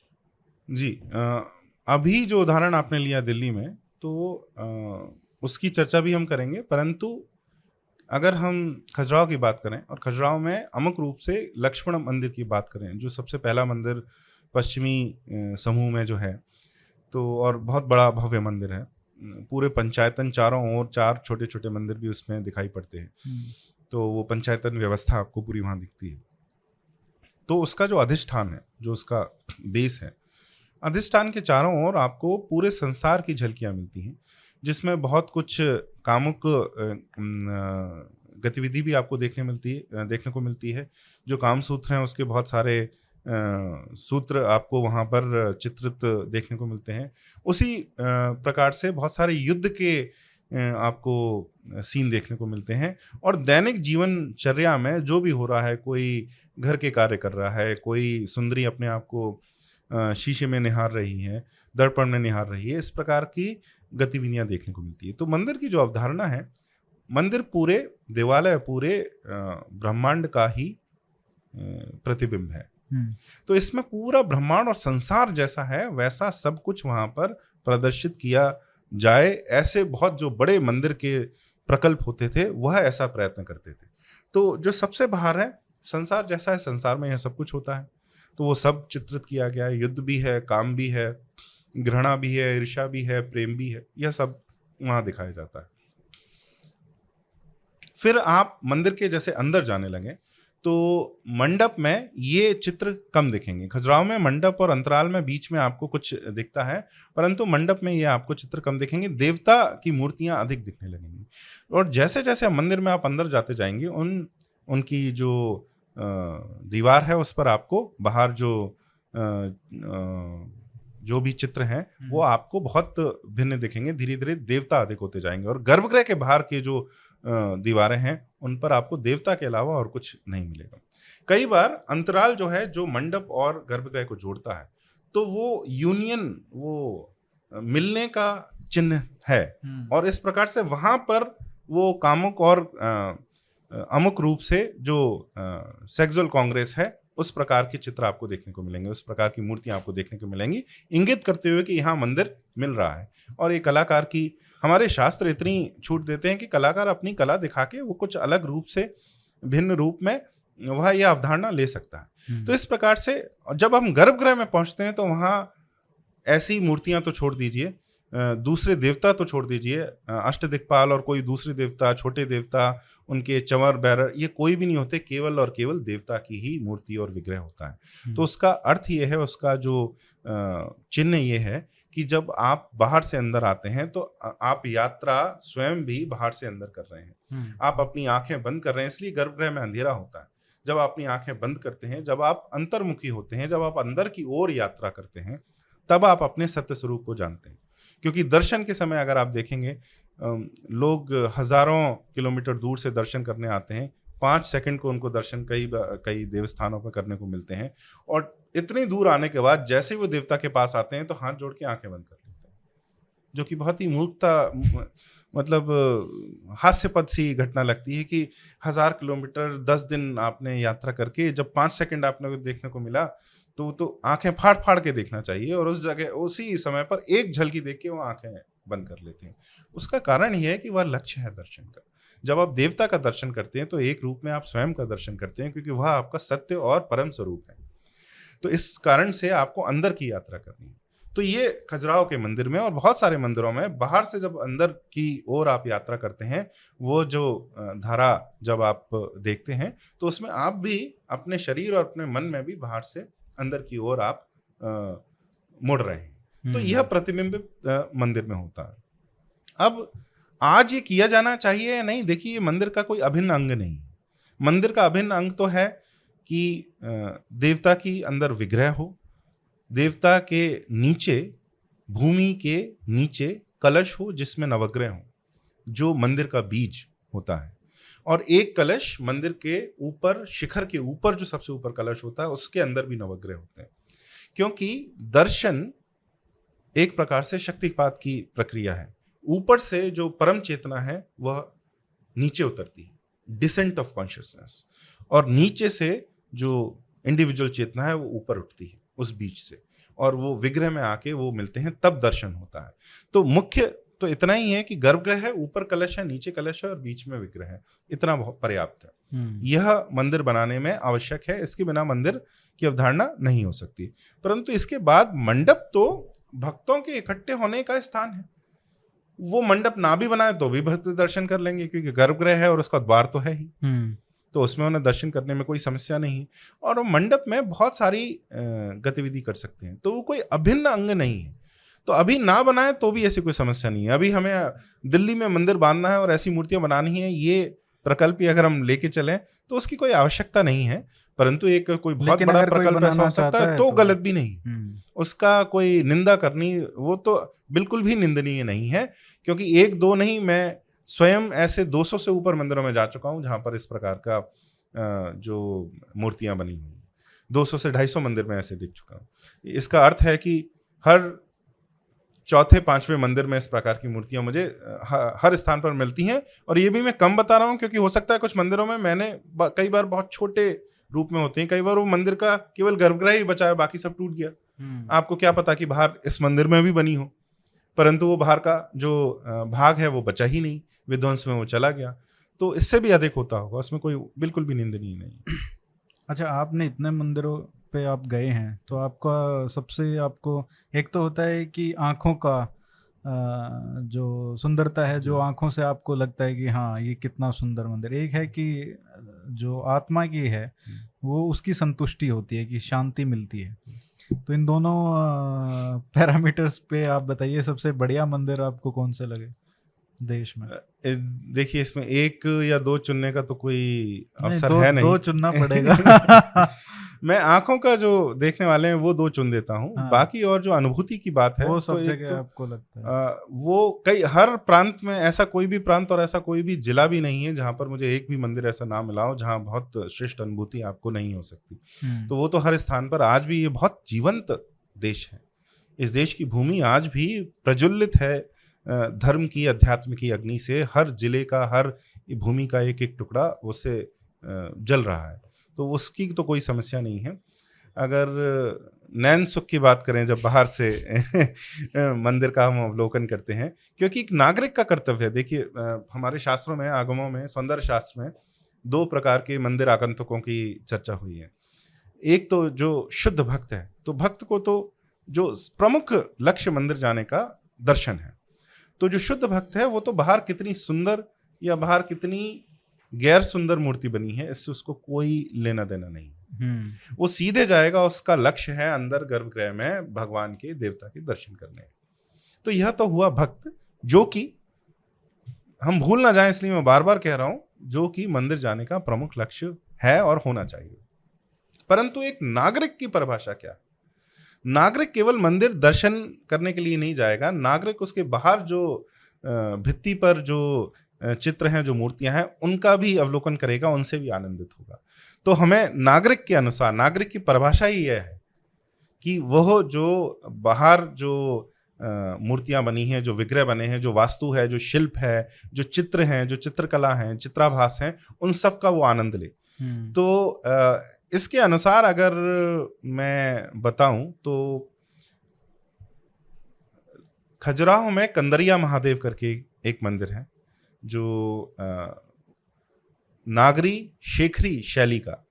जी अ, अभी जो उदाहरण आपने लिया दिल्ली में तो अ, उसकी चर्चा भी हम करेंगे परंतु अगर हम खजुराहो की बात करें और खजुराहो में अमुक रूप से लक्ष्मण मंदिर की बात करें जो सबसे पहला मंदिर पश्चिमी समूह में जो है तो और बहुत बड़ा भव्य मंदिर है। पूरे पंचायतन चारों ओर चार छोटे छोटे मंदिर भी उसमें दिखाई पड़ते हैं। तो वो पंचायतन व्यवस्था आपको पूरी वहाँ दिखती है। तो उसका जो अधिष्ठान है जो उसका बेस है अधिष्ठान के चारों ओर आपको पूरे संसार की झलकियाँ मिलती हैं। जिसमें बहुत कुछ कामुक गतिविधि भी आपको देखने मिलती है देखने को मिलती है। जो काम सूत्र हैं, उसके बहुत सारे सूत्र आपको वहाँ पर चित्रित देखने को मिलते हैं। उसी प्रकार से बहुत सारे युद्ध के आपको सीन देखने को मिलते हैं। और दैनिक जीवनचर्या में जो भी हो रहा है, कोई घर के कार्य कर रहा है, कोई सुंदरी अपने आप को शीशे में निहार रही है, दर्पण में निहार रही है, इस प्रकार की गतिविधियाँ देखने को मिलती है। तो मंदिर की जो अवधारणा है मंदिर पूरे देवालय पूरे ब्रह्मांड का ही प्रतिबिंब है। हम्म, तो इसमें पूरा ब्रह्मांड और संसार जैसा है वैसा सब कुछ वहाँ पर प्रदर्शित किया जाए ऐसे बहुत जो बड़े मंदिर के प्रकल्प होते थे वह ऐसा प्रयत्न करते थे। तो जो सबसे बाहर है संसार जैसा है संसार में यह सब कुछ होता है। तो वो सब चित्रित किया गया है युद्ध भी है काम भी है। घृणा भी है ईर्षा भी है, प्रेम भी है, यह सब वहाँ दिखाया जाता है। फिर आप मंदिर के जैसे अंदर जाने लगे तो मंडप में ये चित्र कम दिखेंगे। खजुराहो में मंडप और अंतराल में बीच में आपको कुछ दिखता है, परंतु मंडप में ये आपको चित्र कम दिखेंगे, देवता की मूर्तियाँ अधिक दिखने लगेंगी। और जैसे जैसे मंदिर में आप अंदर जाते जाएँगे, उन, उनकी जो दीवार है उस पर आपको बाहर जो जो भी चित्र हैं वो आपको बहुत भिन्न दिखेंगे धीरे धीरे देवता अधिक होते जाएँगे। और गर्भगृह के बाहर के जो दीवारें हैं उन पर आपको देवता के अलावा और कुछ नहीं मिलेगा। कई बार अंतराल जो है जो मंडप और गर्भगृह को जोड़ता है तो वो यूनियन वो मिलने का चिन्ह है। हम्म, और इस प्रकार से वहाँ पर वो कामुक और अमुक रूप से जो सेक्सुअल कांग्रेस है उस प्रकार के चित्र आपको देखने को मिलेंगे उस प्रकार की मूर्तियाँ आपको देखने को मिलेंगी। इंगित करते हुए कि यहाँ मंदिर मिल रहा है और ये कलाकार की हमारे शास्त्र इतनी छूट देते हैं कि कलाकार अपनी कला दिखा के वो कुछ अलग रूप से भिन्न रूप में वह यह अवधारणा ले सकता है। हम्म, तो इस प्रकार से जब हम गर्भगृह में पहुँचते हैं तो वहाँ ऐसी मूर्तियाँ तो छोड़ दीजिए दूसरे देवता तो छोड़ दीजिए। अष्ट दिक्पाल और कोई दूसरे देवता छोटे देवता उनके चंवर बैरर ये कोई भी नहीं होते केवल और केवल देवता की ही मूर्ति और विग्रह होता है। हम्म। तो उसका अर्थ ये है उसका जो चिन्ह ये है कि जब आप बाहर से अंदर आते हैं तो आप यात्रा स्वयं भी बाहर से अंदर कर रहे हैं। हम्म। आप अपनी आँखें बंद कर रहे हैं इसलिए गर्भगृह में अंधेरा होता है। जब आप अपनी आँखें बंद करते हैं जब आप अंतर्मुखी होते हैं जब आप अंदर की ओर यात्रा करते हैं तब आप अपने सत्य स्वरूप को जानते हैं। क्योंकि दर्शन के समय अगर आप देखेंगे लोग हज़ारों किलोमीटर दूर से दर्शन करने आते हैं। पाँच सेकंड को उनको दर्शन कई कई देवस्थानों पर करने को मिलते हैं और इतनी दूर आने के बाद जैसे ही वो देवता के पास आते हैं तो हाथ जोड़ के आँखें बंद कर लेते हैं, जो कि बहुत ही मूर्खता मतलब हास्यपद सी घटना लगती है कि हज़ार किलोमीटर, दस दिन आपने यात्रा करके जब पाँच सेकंड आपने देखने को मिला तो तो आँखें फाड़ फाड़ के देखना चाहिए और उस जगह, उसी समय पर एक झलकी देख के वो आँखें बंद कर लेते हैं। उसका कारण यह है कि वह लक्ष्य है दर्शन का। जब आप देवता का दर्शन करते हैं तो एक रूप में आप स्वयं का दर्शन करते हैं, क्योंकि वह आपका सत्य और परम स्वरूप है। तो इस कारण से आपको अंदर की यात्रा करनी है। तो ये खजुराहो के मंदिर में और बहुत सारे मंदिरों में, बाहर से जब अंदर की ओर आप यात्रा करते हैं, वो जो धारा जब आप देखते हैं तो उसमें आप भी अपने शरीर और अपने मन में भी बाहर से अंदर की ओर आप मुड़ रहे हैं। तो यह हम्म। प्रतिबिंबित मंदिर में होता है। अब आज ये किया जाना चाहिए या नहीं देखिए ये मंदिर का कोई अभिन्न अंग नहीं है। मंदिर का अभिन्न अंग तो है कि देवता की अंदर विग्रह हो देवता के नीचे भूमि के नीचे कलश हो जिसमें नवग्रह हो जो मंदिर का बीज होता है। और एक कलश मंदिर के ऊपर, शिखर के ऊपर जो सबसे ऊपर कलश होता है, उसके अंदर भी नवग्रह होते हैं। क्योंकि दर्शन एक प्रकार से शक्तिपात की प्रक्रिया है। ऊपर से जो परम चेतना है, वह नीचे उतरती है। डिसेंट ऑफ़ कॉन्शियसनेस और नीचे से जो इंडिविजुअल चेतना है, वो ऊपर उठती है, उस बीच से। और वो विग्रह में आके वो मिलते हैं, तब दर्शन होता है। तो मुख्य तो इतना ही है कि गर्भगृह है ऊपर कलश है नीचे कलश है और बीच में विग्रह है। इतना पर्याप्त है। हम्म। यह मंदिर बनाने में आवश्यक है इसके बिना मंदिर की अवधारणा नहीं हो सकती। परंतु इसके बाद मंडप तो भक्तों के इकट्ठे होने का स्थान है। वो मंडप ना भी बनाए तो भी भक्त दर्शन कर लेंगे क्योंकि गर्भगृह है और उसका द्वार तो है ही। हम्म। तो उसमें उन्हें दर्शन करने में कोई समस्या नहीं। और वो मंडप में बहुत सारी गतिविधि कर सकते हैं। तो वो कोई अभिन्न अंग नहीं है। तो अभी ना बनाए तो भी ऐसी कोई समस्या नहीं है। अभी हमें दिल्ली में मंदिर बांधना है और ऐसी मूर्तियाँ बनानी है ये प्रकल्प ही अगर हम लेके चलें तो उसकी कोई आवश्यकता नहीं है परंतु एक कोई बहुत बड़ा प्रकल्प ऐसा हो सकता है तो, तो गलत भी नहीं। हम्म। उसका कोई निंदा करनी वो तो बिल्कुल भी निंदनीय नहीं है क्योंकि एक दो नहीं मैं स्वयं ऐसे 200 से ऊपर मंदिरों में जा चुका हूँ जहाँ पर इस प्रकार का जो मूर्तियाँ बनी हुई 200 से 250 मंदिर में ऐसे देख चुका हूँ। इसका अर्थ है कि हर चौथे पाँचवें मंदिर में इस प्रकार की मूर्तियाँ मुझे हर स्थान पर मिलती हैं और ये भी मैं कम बता रहा हूँ क्योंकि हो सकता है कुछ मंदिरों में मैंने कई बार बहुत छोटे रूप में होते हैं कई बार वो मंदिर का केवल गर्भगृह ही बचा है बाकी सब टूट गया। हम्म। आपको क्या पता कि बाहर इस मंदिर में भी बनी हो परंतु वो बाहर का जो भाग है वो बचा ही नहीं विध्वंस में वो चला गया। तो इससे भी अधिक होता होगा उसमें कोई बिल्कुल भी निंदनीय नहीं अच्छा आपने इतने मंदिरों पे आप गए हैं तो आपका सबसे आपको एक तो होता है कि आँखों का जो सुंदरता है जो आँखों से आपको लगता है कि हाँ ये कितना सुंदर मंदिर एक है कि जो आत्मा की है वो उसकी संतुष्टि होती है कि शांति मिलती है। तो इन दोनों पैरामीटर्स पे आप बताइए सबसे बढ़िया मंदिर आपको कौन से लगे देश में? देखिए इसमें एक या दो चुनने का तो कोई अवसर है नहीं। दो चुनना पड़ेगा। मैं आँखों का जो देखने वाले हैं वो दो चुन देता हूँ। हाँ। बाकी और जो अनुभूति की बात है वो सब तो जगह तो, आपको लगता है। आ, वो कई हर प्रांत में ऐसा कोई भी प्रांत और ऐसा कोई भी जिला भी नहीं है जहाँ पर मुझे एक भी मंदिर ऐसा ना मिला हो जहाँ बहुत श्रेष्ठ अनुभूति आपको नहीं हो सकती। हम्म। तो वो तो हर स्थान पर आज भी ये बहुत जीवंत देश है। इस देश की भूमि आज भी प्रज्वलित है धर्म की अध्यात्म की अग्नि से। हर ज़िले का हर भूमि का एक एक टुकड़ा उससे जल रहा है। तो उसकी तो कोई समस्या नहीं है। अगर नैन सुख की बात करें, जब बाहर से मंदिर का हम अवलोकन करते हैं, क्योंकि एक नागरिक का कर्तव्य है। देखिए हमारे शास्त्रों में, आगमों में, सौंदर्य शास्त्र में दो प्रकार के मंदिर आगंतुकों की चर्चा हुई है। एक तो जो शुद्ध भक्त है तो भक्त को तो जो प्रमुख लक्ष्य मंदिर जाने का दर्शन है। तो जो शुद्ध भक्त है, वो तो बाहर कितनी सुंदर या बाहर कितनी गैर सुंदर मूर्ति बनी है इससे उसको कोई लेना देना नहीं। हम्म। वो सीधे जाएगा उसका लक्ष्य है अंदर गर्भगृह में भगवान के देवता के दर्शन करने। तो यह तो हुआ भक्त जो कि हम भूल ना जाएँ इसलिए मैं बार बार कह रहा हूँ जो कि मंदिर जाने का प्रमुख लक्ष्य है और होना चाहिए। परंतु एक नागरिक की परिभाषा क्या? है नागरिक केवल मंदिर दर्शन करने के लिए नहीं जाएगा नागरिक उसके बाहर जो भित्ति पर जो चित्र हैं जो मूर्तियाँ हैं उनका भी अवलोकन करेगा उनसे भी आनंदित होगा। तो हमें नागरिक के अनुसार नागरिक की परिभाषा ही यह है कि वह जो बाहर जो मूर्तियाँ बनी हैं जो विग्रह बने हैं जो वास्तु है जो शिल्प है जो चित्र हैं जो चित्रकला हैं चित्राभास हैं उन सब का वो आनंद ले। हम्म। तो इसके अनुसार अगर मैं बताऊँ तो खजुराहो में कंदरिया महादेव करके एक मंदिर है। जो नागरी शेखरी शैली का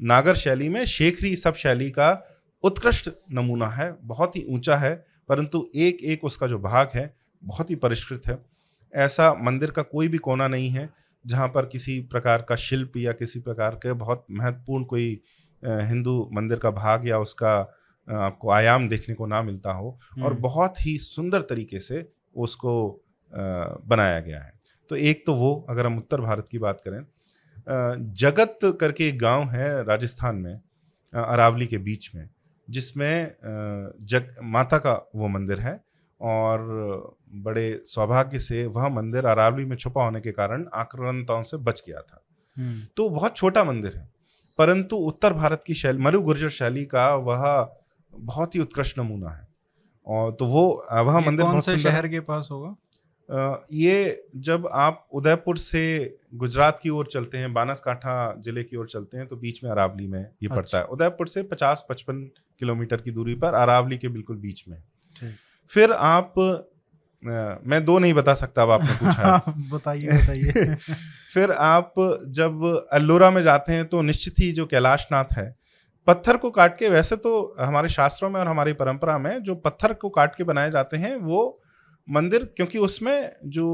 नागर शैली में शेखरी सब शैली का उत्कृष्ट नमूना है बहुत ही ऊँचा है परंतु एक एक उसका जो भाग है बहुत ही परिष्कृत है ऐसा मंदिर का कोई भी कोना नहीं है जहाँ पर किसी प्रकार का शिल्प या किसी प्रकार के बहुत महत्वपूर्ण कोई हिंदू मंदिर का भाग या उसका आपको आयाम देखने को ना मिलता हो और हम्म। बहुत ही सुंदर तरीके से उसको बनाया गया है तो एक तो वो अगर हम उत्तर भारत की बात करें जगत करके एक गाँव है राजस्थान में अरावली के बीच में जिसमें जग माता का वो मंदिर है और बड़े सौभाग्य से वह मंदिर अरावली में छुपा होने के कारण आक्रांताओं से बच गया था। हम्म। तो बहुत छोटा मंदिर है परंतु उत्तर भारत की शैली मरु गुर्जर शैली का वह बहुत ही उत्कृष्ट नमूना है। और तो वो वह मंदिर कौन से शहर के पास होगा? ये जब आप उदयपुर से गुजरात की ओर चलते हैं बनासकांठा ज़िले की ओर चलते हैं तो बीच में अरावली में ये अच्छा। पड़ता। है उदयपुर से 50-55 किलोमीटर की दूरी पर अरावली के बिल्कुल बीच में फिर आप अ, मैं दो नहीं बता सकता अब आपने पूछा बताइए बताइए फिर आप जब अल्लोरा में जाते हैं तो निश्चित ही जो कैलाशनाथ है पत्थर को काट के वैसे तो हमारे शास्त्रों में और हमारी परंपरा में जो पत्थर को काट के बनाए जाते हैं वो मंदिर क्योंकि उसमें जो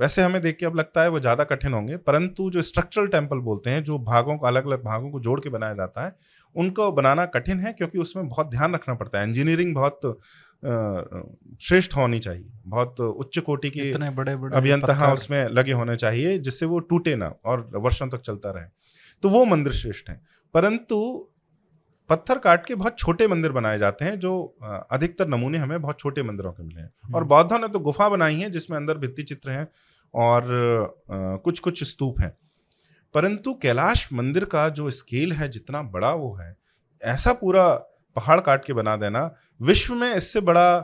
वैसे हमें देख के अब लगता है वो ज़्यादा कठिन होंगे परंतु जो स्ट्रक्चरल टेंपल बोलते हैं जो भागों को अलग अलग भागों को जोड़ के बनाया जाता है उनको बनाना कठिन है क्योंकि उसमें बहुत ध्यान रखना पड़ता है। इंजीनियरिंग बहुत श्रेष्ठ होनी चाहिए। बहुत उच्च कोटि की इतने बड़े बड़े अभियंता पत्थर। उसमें लगे होने चाहिए जिससे वो टूटे ना और वर्षों तक चलता रहे। तो वो मंदिर श्रेष्ठ है। परंतु पत्थर काट के बहुत छोटे मंदिर बनाए जाते हैं जो अधिकतर नमूने हमें बहुत छोटे मंदिरों के मिले हैं। और हम्म। बौद्धों ने तो गुफा बनाई है जिसमें अंदर भित्ति चित्र हैं और कुछ कुछ स्तूप हैं। परंतु कैलाश मंदिर का जो स्केल है जितना बड़ा वो है ऐसा पूरा पहाड़ काट के बना देना विश्व में इससे बड़ा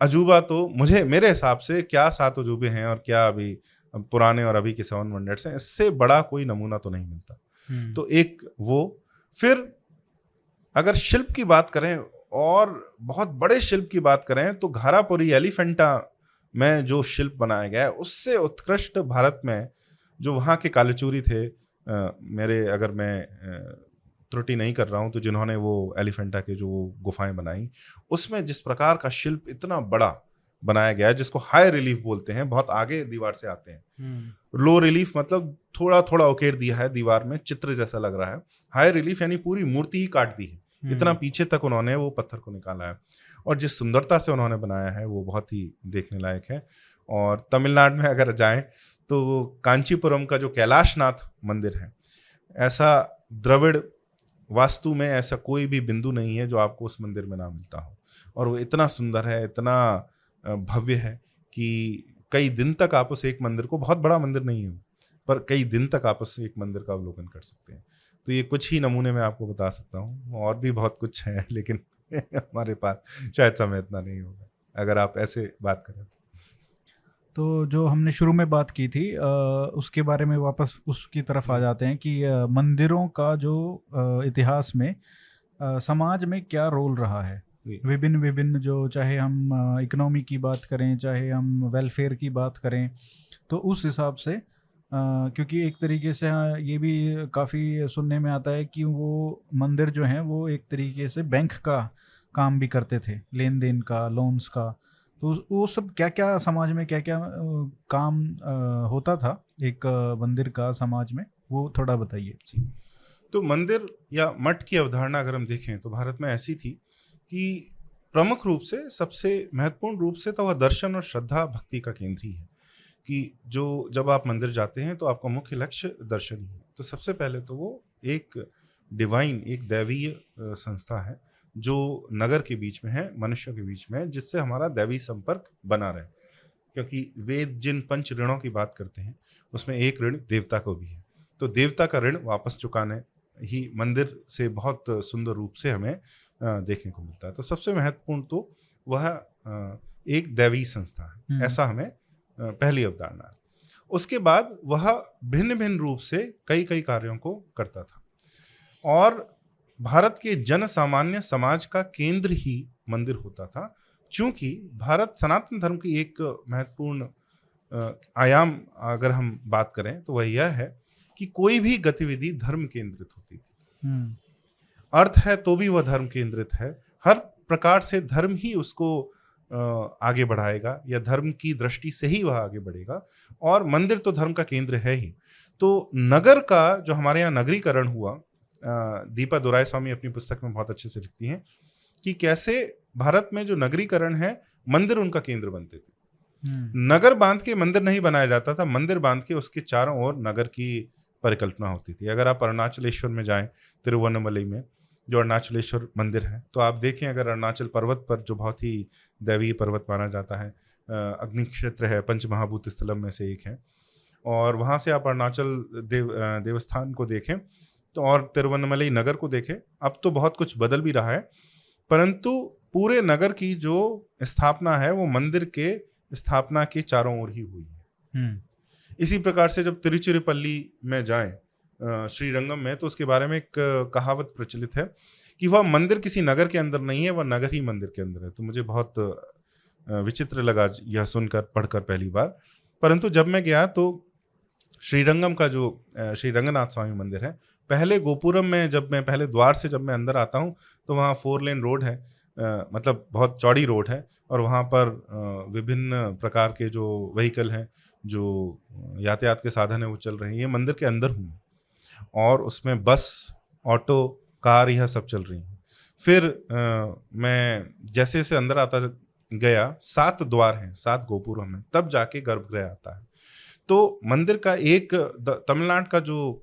अजूबा तो मुझे मेरे हिसाब से क्या सात अजूबे हैं और क्या अभी पुराने और अभी के सेवन वंडर्स हैं इससे बड़ा कोई नमूना तो नहीं मिलता। हम्म, तो एक वो फिर अगर शिल्प की बात करें और बहुत बड़े शिल्प की बात करें तो घारापुरी एलिफेंटा में जो शिल्प बनाया गया है उससे उत्कृष्ट भारत में जो वहाँ के कालेचूरी थे अ, मेरे अगर मैं त्रुटि नहीं कर रहा हूँ तो जिन्होंने वो एलिफेंटा के जो गुफाएँ बनाई उसमें जिस प्रकार का शिल्प इतना बड़ा बनाया गया है जिसको हाई रिलीफ बोलते हैं बहुत आगे दीवार से आते हैं। हम्म, लो रिलीफ मतलब थोड़ा थोड़ा उकेर दिया है दीवार में चित्र जैसा लग रहा है। हाई रिलीफ यानी पूरी मूर्ति ही काट दी है। इतना पीछे तक उन्होंने वो पत्थर को निकाला है। और जिस सुंदरता से उन्होंने बनाया है वो बहुत ही देखने लायक है। और तमिलनाडु में अगर जाएँ तो कांचीपुरम का जो कैलाशनाथ मंदिर है ऐसा द्रविड़ वास्तु में ऐसा कोई भी बिंदु नहीं है जो आपको उस मंदिर में ना मिलता हो। और वो इतना सुंदर है इतना भव्य है कि कई दिन तक आप उस एक मंदिर को बहुत बड़ा मंदिर नहीं है पर कई दिन तक आप उस एक मंदिर का अवलोकन कर सकते हैं। तो ये कुछ ही नमूने मैं आपको बता सकता हूँ। और भी बहुत कुछ है लेकिन हमारे पास शायद समय इतना नहीं होगा अगर आप ऐसे बात करें तो। तो जो हमने शुरू में बात की थी अ, उसके बारे में वापस उसकी तरफ़ आ जाते हैं कि अ, मंदिरों का जो अ, इतिहास में समाज में क्या रोल रहा है? विभिन्न विभिन्न जो चाहे हम इकोनॉमी की बात करें चाहे हम वेलफेयर की बात करें तो उस हिसाब से क्योंकि एक तरीके से अ, ये भी काफ़ी सुनने में आता है कि वो मंदिर जो हैं वो एक तरीके से बैंक का काम भी करते थे लेन देन का लोन्स का। तो वो सब क्या क्या समाज में क्या क्या काम होता था एक मंदिर का समाज में वो थोड़ा बताइए। जी। तो मंदिर या मठ की अवधारणा अगर हम देखें तो भारत में ऐसी थी कि प्रमुख रूप से सबसे महत्वपूर्ण रूप से तो वह दर्शन और श्रद्धा भक्ति का केंद्र ही है। कि जो जब आप मंदिर जाते हैं तो आपका मुख्य लक्ष्य दर्शन ही है। तो सबसे पहले तो वो एक डिवाइन एक दैवीय संस्था है जो नगर के बीच में है मनुष्यों के बीच में है जिससे हमारा दैवी संपर्क बना रहे। क्योंकि वेद जिन पंच ऋणों की बात करते हैं उसमें एक ऋण देवता को भी है। तो देवता का ऋण वापस चुकाने ही मंदिर से बहुत सुंदर रूप से हमें देखने को मिलता है। तो सबसे महत्वपूर्ण तो वह एक दैवी संस्था है। हम्म। ऐसा हमें पहली अवधारणा उसके बाद वह भिन्न भिन्न रूप से कई कई कार्यों को करता था। और भारत के जन सामान्य समाज का केंद्र ही मंदिर होता था क्योंकि भारत सनातन धर्म की एक महत्वपूर्ण आयाम अगर हम बात करें तो वह यह है कि कोई भी गतिविधि धर्म केंद्रित होती थी। हम्म। अर्थ है तो भी वह धर्म केंद्रित है। हर प्रकार से धर्म ही उसको आगे बढ़ाएगा या धर्म की दृष्टि से ही वह आगे बढ़ेगा। और मंदिर तो धर्म का केंद्र है ही। तो नगर का जो हमारे यहाँ नगरीकरण हुआ दीपा दुराय स्वामी अपनी पुस्तक में बहुत अच्छे से लिखती हैं कि कैसे भारत में जो नगरीकरण है मंदिर उनका केंद्र बनते थे। हम्म। नगर बाँध के मंदिर नहीं बनाया जाता था मंदिर बाँध के उसके चारों ओर नगर की परिकल्पना होती थी। अगर आप अरुणाचलेश्वर में जाएँ तिरुवन्नमलई में जो अरुणाचलेश्वर मंदिर है। तो आप देखें अगर अरुणाचल पर्वत पर जो बहुत ही दैवीय पर्वत माना जाता है अग्नि क्षेत्र है पंच महाभूत स्थलम में से एक है। और वहाँ से आप अरुणाचल देव देवस्थान को देखें तो और तिरुवन्नमलई नगर को देखें अब तो बहुत कुछ बदल भी रहा है। परंतु पूरे नगर की जो स्थापना है वो मंदिर के स्थापना के चारों ओर ही हुई है। हम्म। इसी प्रकार से जब तिरुचिरापल्ली में जाएँ श्रीरंगम में तो उसके बारे में एक कहावत प्रचलित है कि वह मंदिर किसी नगर के अंदर नहीं है वह नगर ही मंदिर के अंदर है। तो मुझे बहुत विचित्र लगा यह सुनकर पढ़कर पहली बार। परंतु जब मैं गया तो श्रीरंगम का जो श्री रंगनाथ स्वामी मंदिर है पहले गोपुरम में जब मैं पहले द्वार से जब मैं अंदर आता हूँ तो वहाँ फोर लेन रोड है आ, मतलब बहुत चौड़ी रोड है और वहाँ पर विभिन्न प्रकार के जो व्हीकल हैं जो यातायात के साधन है वो चल रहे हैं। ये मंदिर के अंदर हूँ। और उसमें बस ऑटो कार यह सब चल रही हैं। फिर आ, मैं जैसे जैसे अंदर आता गया सात द्वार हैं सात गोपुरों में तब जाके गर्भगृह आता है। तो मंदिर का एक तमिलनाडु का जो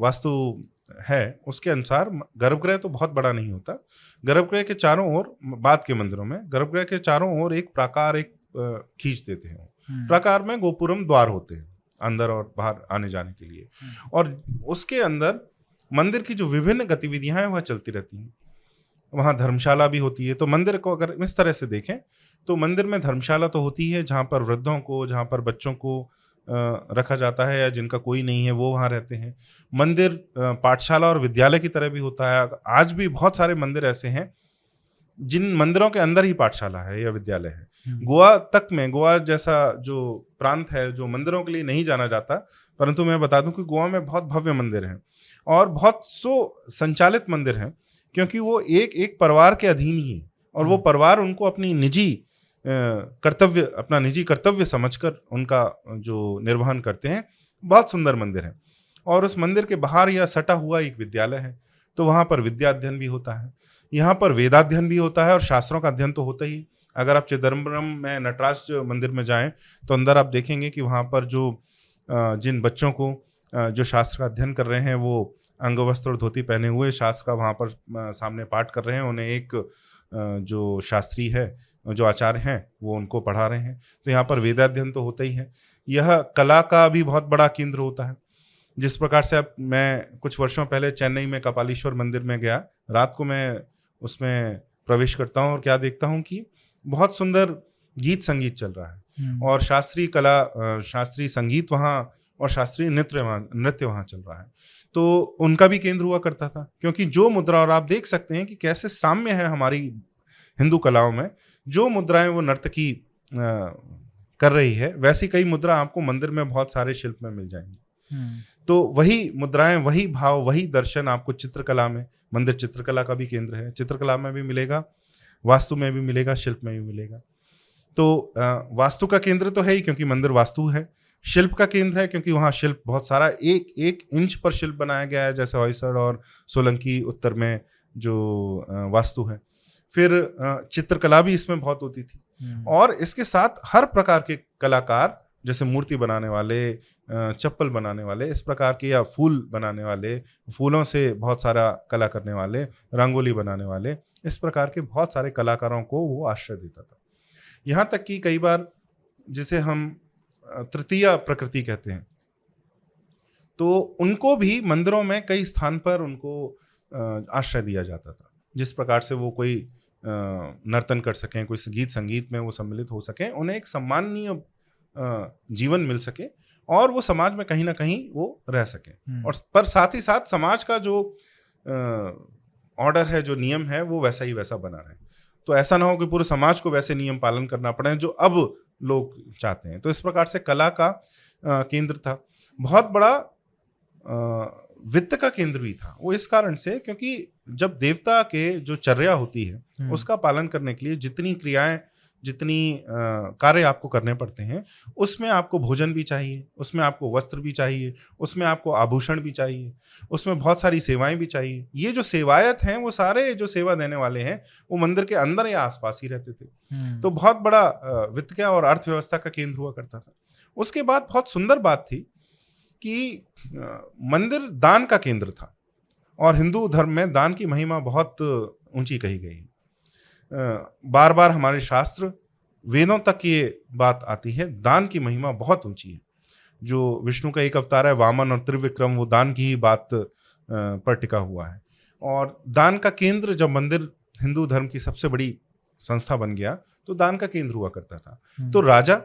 वास्तु है उसके अनुसार गर्भगृह तो बहुत बड़ा नहीं होता। गर्भगृह के चारों ओर बाद के मंदिरों में गर्भगृह के चारों ओर एक प्राकार एक खींच देते हैं हम्म। प्रकार में गोपुरम द्वार होते हैं। अंदर और बाहर आने जाने के लिए। हम्म। और उसके अंदर मंदिर की जो विभिन्न गतिविधियाँ हैं वह चलती रहती हैं। वहाँ धर्मशाला भी होती है। तो मंदिर को अगर इस तरह से देखें तो मंदिर में धर्मशाला तो होती है जहाँ पर वृद्धों को जहाँ पर बच्चों को रखा जाता है या जिनका कोई नहीं है वो वहाँ रहते हैं। मंदिर पाठशाला और विद्यालय की तरह भी होता है। आज भी बहुत सारे मंदिर ऐसे हैं जिन मंदिरों के अंदर ही पाठशाला है या विद्यालय है। गोवा तक में गोवा जैसा जो प्रांत है जो मंदिरों के लिए नहीं जाना जाता परंतु मैं बता दूँ कि गोवा में बहुत भव्य मंदिर हैं और बहुत सो संचालित मंदिर हैं क्योंकि वो एक एक परिवार के अधीन ही और वो हम्म। परिवार उनको अपनी निजी कर्तव्य अपना निजी कर्तव्य समझकर उनका जो निर्वहन करते हैं बहुत सुंदर मंदिर है। और उस मंदिर के बाहर यह सटा हुआ एक विद्यालय है तो वहाँ पर विद्या अध्ययन भी होता है यहाँ पर वेदाध्ययन भी होता है और शास्त्रों का अध्ययन तो होता ही। अगर आप चिदम्बरम में नटराज मंदिर में जाएँ तो अंदर आप देखेंगे कि वहाँ पर जो जिन बच्चों को जो शास्त्र का अध्ययन कर रहे हैं, वो अंग वस्त्र और धोती पहने हुए शास्त्र का वहाँ पर सामने पाठ कर रहे हैं। उन्हें एक जो शास्त्री है, जो आचार्य हैं, वो उनको पढ़ा रहे हैं। तो यहाँ पर वेदाध्ययन तो होता ही है। यह कला का भी बहुत बड़ा केंद्र होता है। जिस प्रकार से अब मैं कुछ वर्षों पहले चेन्नई में कपालीश्वर मंदिर में गया, रात को मैं उसमें प्रवेश करता हूँ और क्या देखता हूँ कि बहुत सुंदर गीत संगीत चल रहा है हम्म। और शास्त्रीय कला शास्त्रीय संगीत वहाँ और शास्त्रीय नृत्य वहाँ नृत्य वहाँ चल रहा है तो उनका भी केंद्र हुआ करता था क्योंकि जो मुद्रा और आप देख सकते हैं कि कैसे साम्य है हमारी हिंदू कलाओं में जो मुद्राएँ वो नृत्य की कर रही है वैसी कई मुद्रा आपको मंदिर में बहुत सारे शिल्प में मिल जाएँगी हम्म। तो वही मुद्राएँ वही भाव वही दर्शन आपको चित्रकला में मंदिर चित्रकला का भी केंद्र है चित्रकला में भी मिलेगा वास्तु में भी मिलेगा शिल्प में भी मिलेगा। तो वास्तु का केंद्र तो है ही क्योंकि मंदिर वास्तु है। शिल्प का केंद्र है क्योंकि वहाँ शिल्प बहुत सारा एक एक इंच पर शिल्प बनाया गया है जैसे हॉयसर और सोलंकी उत्तर में जो वास्तु है। फिर चित्रकला भी इसमें बहुत होती थी। हम्म। और इसके साथ हर प्रकार के कलाकार जैसे मूर्ति बनाने वाले चप्पल बनाने वाले, इस प्रकार के या फूल बनाने वाले, फूलों से बहुत सारा कला करने वाले, रंगोली बनाने वाले, इस प्रकार के बहुत सारे कलाकारों को वो आश्रय देता था। यहाँ तक कि कई बार जिसे हम तृतीय प्रकृति कहते हैं तो उनको भी मंदिरों में कई स्थान पर उनको आश्रय दिया जाता था, जिस प्रकार से वो कोई नर्तन कर सकें, कोई गीत संगीत में वो सम्मिलित हो सकें, उन्हें एक सम्माननीय जीवन मिल सके और वो समाज में कहीं ना कहीं वो रह सके। हम्म। और पर साथ ही साथ समाज का जो ऑर्डर है जो नियम है वो वैसा ही वैसा बना रहे। तो ऐसा ना हो कि पूरे समाज को वैसे नियम पालन करना पड़े जो अब लोग चाहते हैं। तो इस प्रकार से कला का केंद्र था। बहुत बड़ा वित्त का केंद्र भी था। वो इस कारण से क्योंकि जब देवता के जो चर्या होती है हम्म। उसका पालन करने के लिए जितनी क्रियाएँ जितनी कार्य आपको करने पड़ते हैं उसमें आपको भोजन भी चाहिए उसमें आपको वस्त्र भी चाहिए उसमें आपको आभूषण भी चाहिए उसमें बहुत सारी सेवाएँ भी चाहिए। ये जो सेवायत हैं वो सारे जो सेवा देने वाले हैं वो मंदिर के अंदर या आसपास ही रहते थे। हम्म। तो बहुत बड़ा वित्त और अर्थव्यवस्था का केंद्र हुआ करता था। उसके बाद बहुत सुंदर बात थी कि मंदिर दान का केंद्र था और हिंदू धर्म में दान की महिमा बहुत ऊँची कही गई बार बार हमारे शास्त्र वेदों तक ये बात आती है। दान की महिमा बहुत ऊँची है। जो विष्णु का एक अवतार है वामन और त्रिविक्रम वो दान की ही बात पर टिका हुआ है। और दान का केंद्र जब मंदिर हिंदू धर्म की सबसे बड़ी संस्था बन गया तो दान का केंद्र हुआ करता था। हम्म। तो राजा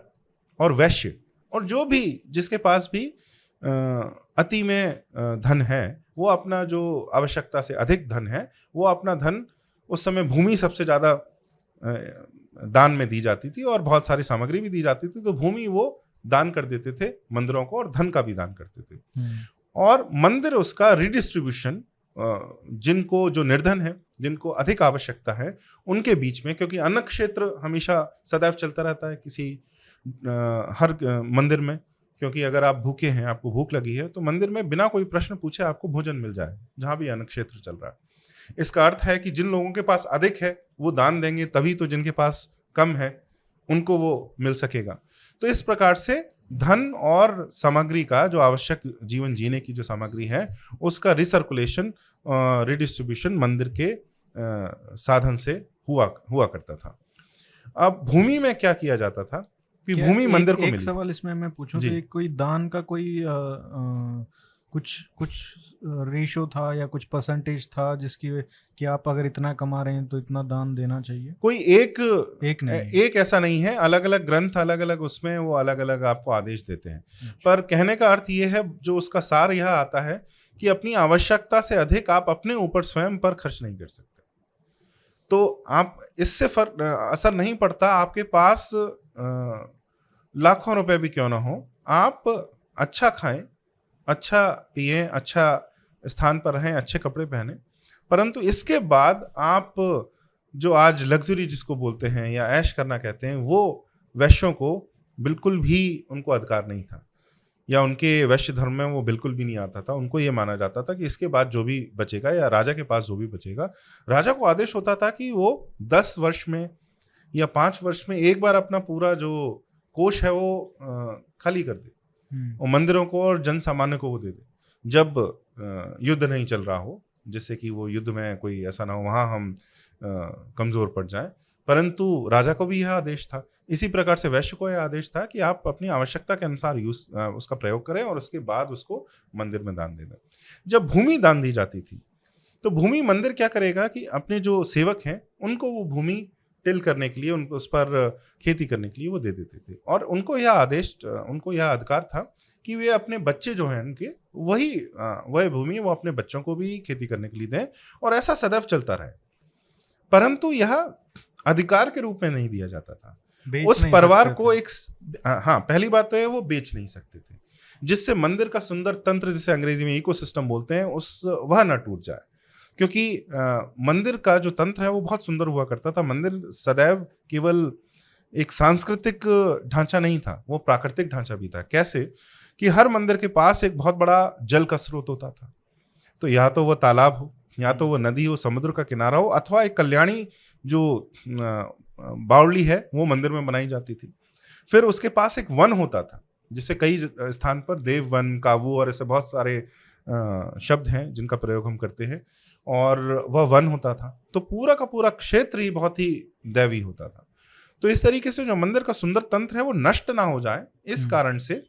और वैश्य और जो भी जिसके पास भी अति में धन है वो अपना जो आवश्यकता से अधिक धन है वो अपना धन उस समय भूमि सबसे ज़्यादा दान में दी जाती थी और बहुत सारी सामग्री भी दी जाती थी तो भूमि वो दान कर देते थे मंदिरों को और धन का भी दान करते थे हम्म। और मंदिर उसका रिडिस्ट्रीब्यूशन जिनको जो निर्धन है जिनको अधिक आवश्यकता है उनके बीच में क्योंकि अन्न क्षेत्र हमेशा सदैव चलता रहता है किसी हर मंदिर में क्योंकि अगर आप भूखे हैं आपको भूख लगी है तो मंदिर में बिना कोई प्रश्न पूछे आपको भोजन मिल जाए जहाँ भी अन्न क्षेत्र चल रहा है इसका अर्थ है कि जिन लोगों के पास अधिक है वो दान देंगे तभी तो जिनके पास कम है उनको वो मिल सकेगा। तो इस प्रकार से धन और सामग्री का जो आवश्यक जीवन जीने की जो सामग्री है उसका रिसर्कुलेशन रिडिस्ट्रीब्यूशन मंदिर के साधन से हुआ हुआ करता था। अब भूमि में क्या किया जाता था कि भूमि मंदिर को एक मिली। सवाल इसमें मैं पूछूँ कि कोई दान का कोई आ, आ, कुछ कुछ रेशो था या कुछ परसेंटेज था जिसकी कि आप अगर इतना कमा रहे हैं तो इतना दान देना चाहिए? कोई एक एक नहीं। एक ऐसा नहीं है। अलग अलग ग्रंथ अलग अलग उसमें वो अलग अलग आपको आदेश देते हैं। अच्छा। पर कहने का अर्थ ये है जो उसका सार यह आता है कि अपनी आवश्यकता से अधिक आप अपने ऊपर स्वयं पर खर्च नहीं कर सकते। तो आप इससे फ़र्क असर नहीं पड़ता। आपके पास लाखों रुपए भी क्यों ना हो? आप अच्छा खाएँ अच्छा पिए अच्छा स्थान पर रहें, अच्छे कपड़े पहने। परंतु इसके बाद आप जो आज लग्जरी जिसको बोलते हैं या ऐश करना कहते हैं, वो वैश्यों को बिल्कुल भी उनको अधिकार नहीं था। या उनके वैश्य धर्म में वो बिल्कुल भी नहीं आता था। उनको ये माना जाता था कि इसके बाद जो भी बचेगा या राजा के पास जो भी बचेगा, राजा को आदेश होता था कि वो दस वर्ष में या पाँच वर्ष में एक बार अपना पूरा जो कोष है वो खाली कर दे। और मंदिरों को और जन सामान्य को वो दे दे। जब युद्ध नहीं चल रहा हो, जिससे कि वो युद्ध में कोई ऐसा ना हो, वहाँ हम कमज़ोर पड़ जाए। परंतु राजा को भी यह आदेश था। इसी प्रकार से वैश्य को यह आदेश था कि आप अपनी आवश्यकता के अनुसार यूज़ उसका प्रयोग करें और उसके बाद उसको मंदिर में दान दे दें। जब भूमि दान दी जाती थी तो भूमि मंदिर क्या करेगा कि अपने जो सेवक हैं, उनको वो भूमि टिल करने के लिए उनको उस पर खेती करने के लिए वो दे देते थे। और उनको यह आदेश उनको यह अधिकार था कि वे अपने बच्चे जो हैं उनके वही वह भूमि वो अपने बच्चों को भी खेती करने के लिए दें और ऐसा सदैव चलता रहे। परंतु यह अधिकार के रूप में नहीं दिया जाता था। उस परिवार को एक हाँ पहली बात तो है वो बेच नहीं सकते थे। जिससे मंदिर का सुंदर तंत्र जिसे अंग्रेज़ी में इकोसिस्टम बोलते हैं उस वह न टूट जाए। क्योंकि मंदिर का जो तंत्र है, वो बहुत सुंदर हुआ करता था। मंदिर सदैव केवल एक सांस्कृतिक ढांचा नहीं था, वो प्राकृतिक ढांचा भी था। कैसे? कि हर मंदिर के पास एक बहुत बड़ा जल का स्रोत होता था। तो या तो वह तालाब हो, या तो वह नदी हो, समुद्र का किनारा हो, अथवा एक कल्याणी जो बावली है, वो मंदिर में बनाई जाती थी। फिर उसके पास एक वन होता था, जिसे कई स्थान पर देव वन काबू और ऐसे बहुत सारे शब्द हैं जिनका प्रयोग हम करते हैं। और वह वन होता था तो पूरा का पूरा क्षेत्र ही बहुत ही दैवी होता था तो इस तरीके से जो मंदिर का सुंदर तंत्र है वो नष्ट ना हो जाए इस हम्म। कारण से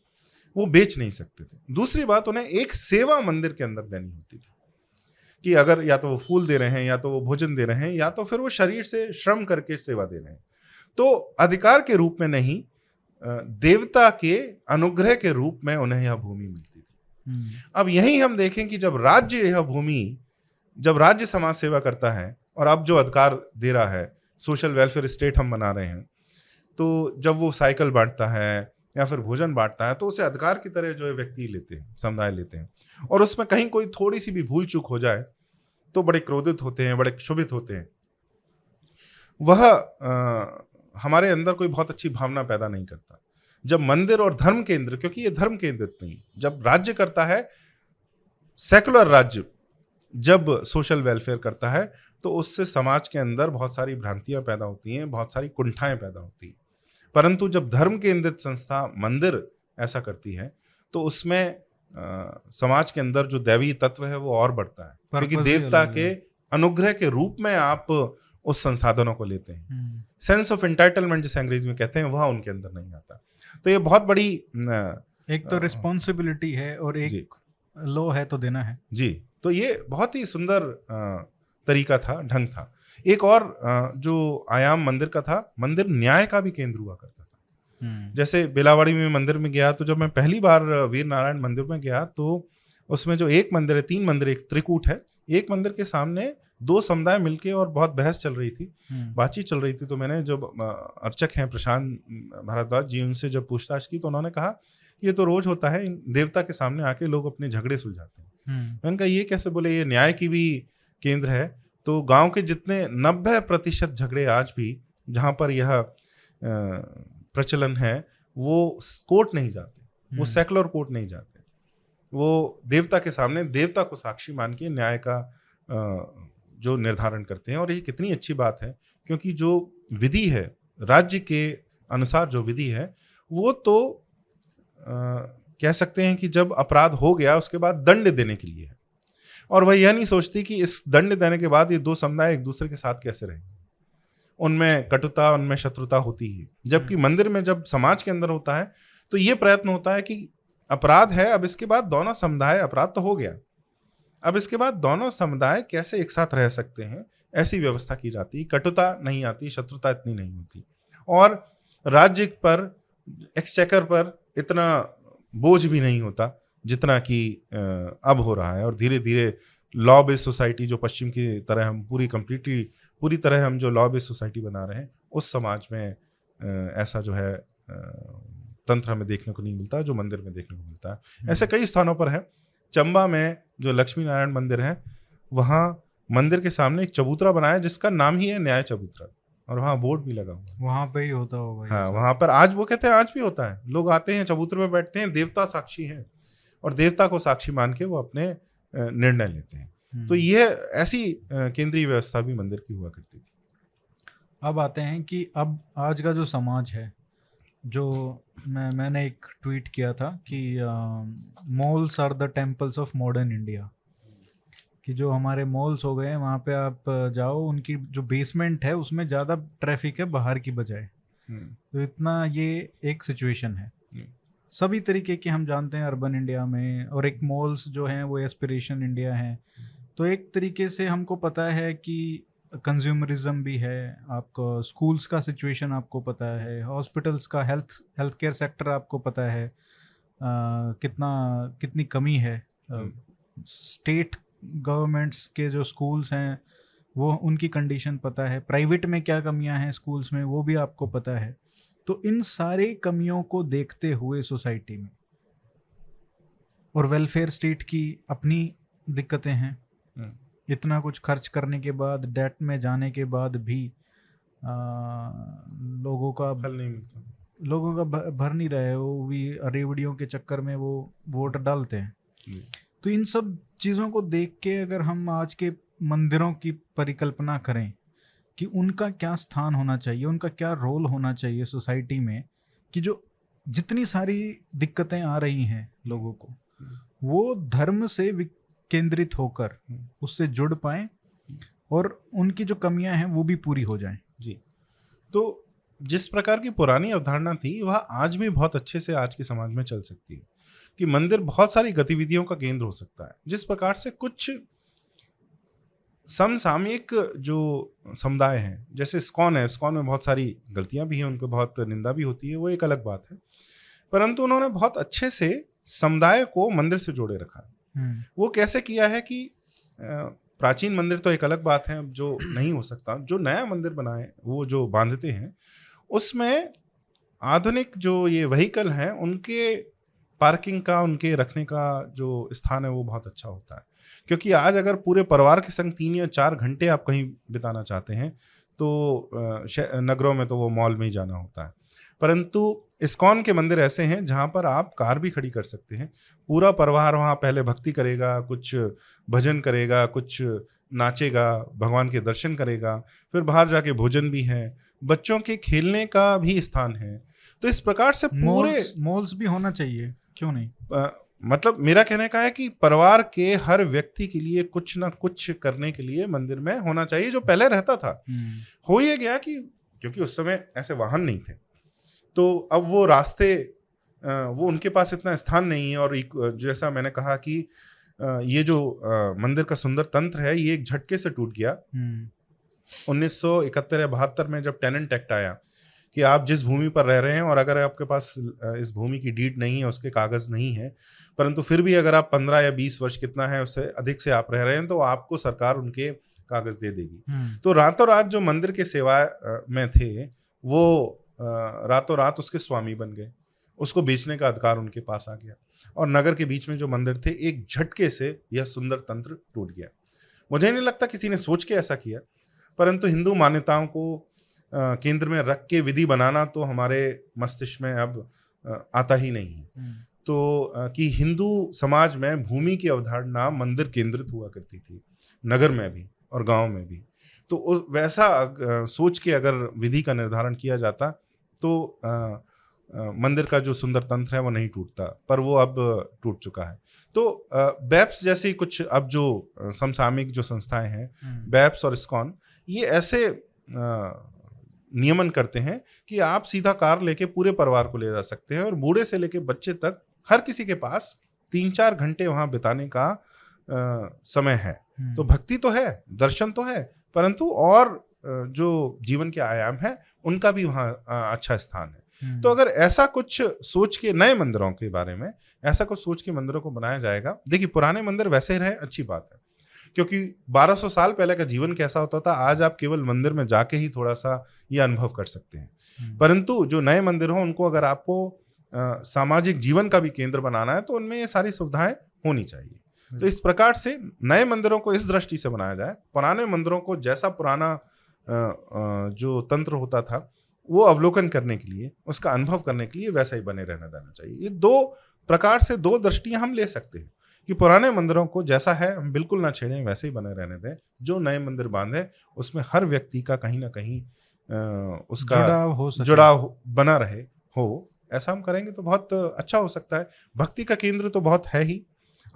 वो बेच नहीं सकते थे दूसरी बात उन्हें एक सेवा मंदिर के अंदर देनी होती थी कि अगर या तो वो फूल दे रहे हैं या तो वो भोजन दे रहे हैं या तो फिर वो शरीर से श्रम करके सेवा दे रहे हैं तो अधिकार के रूप में नहीं देवता के अनुग्रह के रूप में उन्हें यह भूमि मिलती थी हम्म। अब यही हम देखें कि जब राज्य यह भूमि जब राज्य समाज सेवा करता है और अब जो अधिकार दे रहा है सोशल वेलफेयर स्टेट हम बना रहे हैं तो जब वो साइकिल बांटता है या फिर भोजन बांटता है तो उसे अधिकार की तरह जो है व्यक्ति लेते हैं समुदाय लेते हैं। और उसमें कहीं कोई थोड़ी सी भी भूल चूक हो जाए तो बड़े क्रोधित होते हैं बड़े क्षुभित होते हैं। वह आ, हमारे अंदर कोई बहुत अच्छी भावना पैदा नहीं करता। जब मंदिर और धर्म केंद्र क्योंकि ये धर्म केंद्रित नहीं जब राज्य करता है सेकुलर राज्य जब सोशल वेलफेयर करता है तो उससे समाज के अंदर बहुत सारी भ्रांतियाँ पैदा होती हैं बहुत सारी कुंठाएँ पैदा होती हैं। परंतु जब धर्म केंद्रित संस्था मंदिर ऐसा करती है तो उसमें आ, समाज के अंदर जो दैवी तत्व है वो और बढ़ता है। क्योंकि देवता के अनुग्रह के रूप में आप उस संसाधनों को लेते हैं। सेंस ऑफ़ एंटाइटलमेंट जिसे अंग्रेज़ी में कहते हैं वह उनके अंदर नहीं आता। तो ये बहुत बड़ी एक तो रिस्पॉन्सिबिलिटी है और एक लो है तो देना है। जी। तो ये बहुत ही सुंदर तरीका था ढंग था एक और जो आयाम मंदिर का था मंदिर न्याय का भी केंद्र हुआ करता था हम्म। जैसे बेलावाड़ी में मंदिर में गया तो जब मैं पहली बार वीर नारायण मंदिर में गया तो उसमें जो एक मंदिर है तीन मंदिर एक त्रिकूट है एक मंदिर के सामने दो समुदाय मिलके और बहुत बहस चल रही थी हम्म। बातचीत चल रही थी तो मैंने जब अर्चक हैं प्रशांत भारद्वाज जी उनसे जब पूछताछ की तो उन्होंने कहा ये तो रोज होता है देवता के सामने आके लोग अपने झगड़े सुलझाते हैं। मैंने कहा ये कैसे बोले ये न्याय की भी केंद्र है। तो गाँव के जितने नब्बे प्रतिशत झगड़े आज भी जहाँ पर यह प्रचलन है वो कोर्ट नहीं जाते। वो सेकुलर हम्म। कोर्ट नहीं जाते। वो देवता के सामने देवता को साक्षी मान के न्याय का जो निर्धारण करते हैं। और ये कितनी अच्छी बात है क्योंकि जो विधि है राज्य के अनुसार जो विधि है वो तो कह सकते हैं कि जब अपराध हो गया उसके बाद दंड देने के लिए है। और वह यह नहीं सोचती कि इस दंड देने के बाद ये दो समुदाय एक दूसरे के साथ कैसे रहेंगे। उनमें कटुता उनमें शत्रुता होती है। जबकि हम्म। मंदिर में जब समाज के अंदर होता है तो ये प्रयत्न होता है कि अपराध है अब इसके बाद दोनों समुदाय अपराध तो हो गया। अब इसके बाद दोनों समुदाय कैसे एक साथ रह सकते हैं? ऐसी व्यवस्था की जाती कटुता नहीं आती शत्रुता इतनी नहीं होती। और राज्य पर एक्सचेकर पर इतना बोझ भी नहीं होता जितना कि अब हो रहा है और धीरे धीरे लॉ बेस्ड सोसाइटी जो पश्चिम की तरह हम पूरी कंप्लीटली पूरी तरह हम जो लॉ बेस्ड सोसाइटी बना रहे हैं उस समाज में ऐसा जो है तंत्र हमें देखने को नहीं मिलता जो मंदिर में देखने को मिलता है। हम्म। ऐसे कई स्थानों पर है। चंबा में जो लक्ष्मी नारायण मंदिर है वहाँ मंदिर के सामने एक चबूतरा बनाया जिसका नाम ही है न्याय चबूतरा। और वहाँ बोर्ड भी लगा हुआ वहाँ पे ही होता होगा हाँ वहाँ पर आज वो कहते हैं आज भी होता है। लोग आते हैं चबूतरे में बैठते हैं देवता साक्षी हैं और देवता को साक्षी मान के वो अपने निर्णय लेते हैं। हम्म। तो ये ऐसी केंद्रीय व्यवस्था भी मंदिर की हुआ करती थी। अब आते हैं कि अब आज का जो समाज है जो मैं मैंने एक ट्वीट किया था कि malls are the temples of modern India. कि जो हमारे मॉल्स हो गए हैं वहाँ पे आप जाओ उनकी जो बेसमेंट है उसमें ज़्यादा ट्रैफ़िक है बाहर की बजाय। हम्म। तो इतना ये एक सिचुएशन है। हम्म। सभी तरीके के हम जानते हैं अर्बन इंडिया में और एक मॉल्स जो हैं वो एस्पिरेशन इंडिया हैं। तो एक तरीके से हमको पता है कि कंज्यूमरिज्म भी है आपको स्कूल्स का सिचुएशन आपको पता है हॉस्पिटल्स का हेल्थ हेल्थ केयर सेक्टर आपको पता है आ, कितना कितनी कमी है। स्टेट गवर्नमेंट्स के जो स्कूल्स हैं वो उनकी कंडीशन पता है। प्राइवेट में क्या कमियाँ हैं स्कूल्स में वो भी आपको पता है। तो इन सारे कमियों को देखते हुए सोसाइटी में और वेलफेयर स्टेट की अपनी दिक्कतें हैं। हम्म। इतना कुछ खर्च करने के बाद डेट में जाने के बाद भी आ, लोगों का फल नहीं मिलता। लोगों का भर नहीं रहे वो भी रेवड़ियों के चक्कर में वो वोट डालते हैं। तो इन सब चीज़ों को देख के अगर हम आज के मंदिरों की परिकल्पना करें कि उनका क्या स्थान होना चाहिए, उनका क्या रोल होना चाहिए सोसाइटी में कि जो जितनी सारी दिक्कतें आ रही हैं लोगों को, वो धर्म से वि- केंद्रित होकर। उससे जुड़ पाए और उनकी जो कमियाँ हैं वो भी पूरी हो जाएँ जी तो जिस प्रकार की पुरानी अवधारणा थी, वह आज भी बहुत अच्छे से आज के समाज में चल सकती है कि मंदिर बहुत सारी गतिविधियों का केंद्र हो सकता है। जिस प्रकार से कुछ समसामयिक जो समुदाय हैं जैसे स्कॉन है स्कॉन में बहुत सारी गलतियाँ भी हैं उनको बहुत निंदा भी होती है वो एक अलग बात है। परंतु उन्होंने बहुत अच्छे से समुदाय को मंदिर से जोड़े रखा है। हम्म, वो कैसे किया है कि प्राचीन मंदिर तो एक अलग बात है जो नहीं हो सकता जो नया मंदिर बनाए वो जो बांधते हैं उसमें आधुनिक जो ये व्हीकल हैं उनके पार्किंग का उनके रखने का जो स्थान है वो बहुत अच्छा होता है। क्योंकि आज अगर पूरे परिवार के संग तीन या चार घंटे आप कहीं बिताना चाहते हैं तो नगरों में तो वो मॉल में ही जाना होता है। परंतु इस्कॉन के मंदिर ऐसे हैं जहाँ पर आप कार भी खड़ी कर सकते हैं। पूरा परिवार वहाँ पहले भक्ति करेगा कुछ भजन करेगा कुछ नाचेगा भगवान के दर्शन करेगा फिर बाहर जाके भोजन भी है। बच्चों के खेलने का भी स्थान है। तो इस प्रकार से पूरे मॉल्स भी होना चाहिए। क्यों नहीं? अ, मतलब मेरा कहने का है कि परिवार के हर व्यक्ति के लिए कुछ ना कुछ करने के लिए मंदिर में होना चाहिए जो पहले रहता था। हम्म, हो ये गया कि क्योंकि उस समय ऐसे वाहन नहीं थे तो अब वो रास्ते वो उनके पास इतना स्थान नहीं है और जैसा मैंने कहा कि ये जो मंदिर का सुंदर तंत्र है ये एक झटके से टूट गया। हम्म, 1971 या बहत्तर में जब टेनेंट एक्ट आया कि आप जिस भूमि पर रह रहे हैं और अगर आपके पास इस भूमि की डीड नहीं है उसके कागज़ नहीं है परंतु फिर भी अगर आप 15 या 20 वर्ष कितना है उससे अधिक से आप रह रहे हैं तो आपको सरकार उनके कागज़ दे देगी। हम्म, तो रातों रात जो मंदिर के सेवा में थे वो रातों रात उसके स्वामी बन गए। उसको बेचने का अधिकार उनके पास आ गया। और नगर के बीच में जो मंदिर थे एक झटके से यह सुंदर तंत्र टूट गया। मुझे नहीं लगता किसी ने सोच के ऐसा किया परंतु हिंदू मान्यताओं को केंद्र में रख के विधि बनाना तो हमारे मस्तिष्क में अब आता ही नहीं है। हम्म, तो कि हिंदू समाज में भूमि की अवधारणा मंदिर केंद्रित हुआ करती थी नगर में भी और गाँव में भी। तो वैसा सोच के अगर विधि का निर्धारण किया जाता तो मंदिर का जो सुंदर तंत्र है वो नहीं टूटता पर वो अब टूट चुका है। तो बैप्स जैसी कुछ अब जो समसामयिक जो संस्थाएँ हैं हम्म, बैप्स और स्कॉन ये ऐसे नियमन करते हैं कि आप सीधा कार लेके पूरे परिवार को ले जा सकते हैं और बूढ़े से लेके बच्चे तक हर किसी के पास तीन चार घंटे वहाँ बिताने का अ, समय है। हम्म, तो भक्ति तो है दर्शन तो है परंतु और जो जीवन के आयाम है उनका भी वहाँ अच्छा स्थान है। हम्म, तो अगर ऐसा कुछ सोच के नए मंदिरों के बारे में ऐसा कुछ सोच के मंदिरों को बनाया जाएगा देखिए पुराने मंदिर वैसे ही रहे अच्छी बात है। क्योंकि 1200 साल पहले का जीवन कैसा होता था आज आप केवल मंदिर में जाके ही थोड़ा सा ये अनुभव कर सकते हैं। हम्म, परंतु जो नए मंदिर हों उनको अगर आपको अ, सामाजिक जीवन का भी केंद्र बनाना है तो उनमें ये सारी सुविधाएँ होनी चाहिए। तो इस प्रकार से नए मंदिरों को इस दृष्टि से बनाया जाए। पुराने मंदिरों को जैसा पुराना जो तंत्र होता था वो अवलोकन करने के लिए उसका अनुभव करने के लिए वैसा ही बने रहना देना चाहिए। ये दो प्रकार से दो दृष्टियाँ हम ले सकते हैं। कि पुराने मंदिरों को जैसा है हम बिल्कुल ना छेड़ें वैसे ही बने रहने दें। जो नए मंदिर बांधे उसमें हर व्यक्ति का कहीं ना कहीं उसका जुड़ाव हो सके। जुड़ाव बना रहे हो। ऐसा हम करेंगे तो बहुत अच्छा हो सकता है। भक्ति का केंद्र तो बहुत है ही।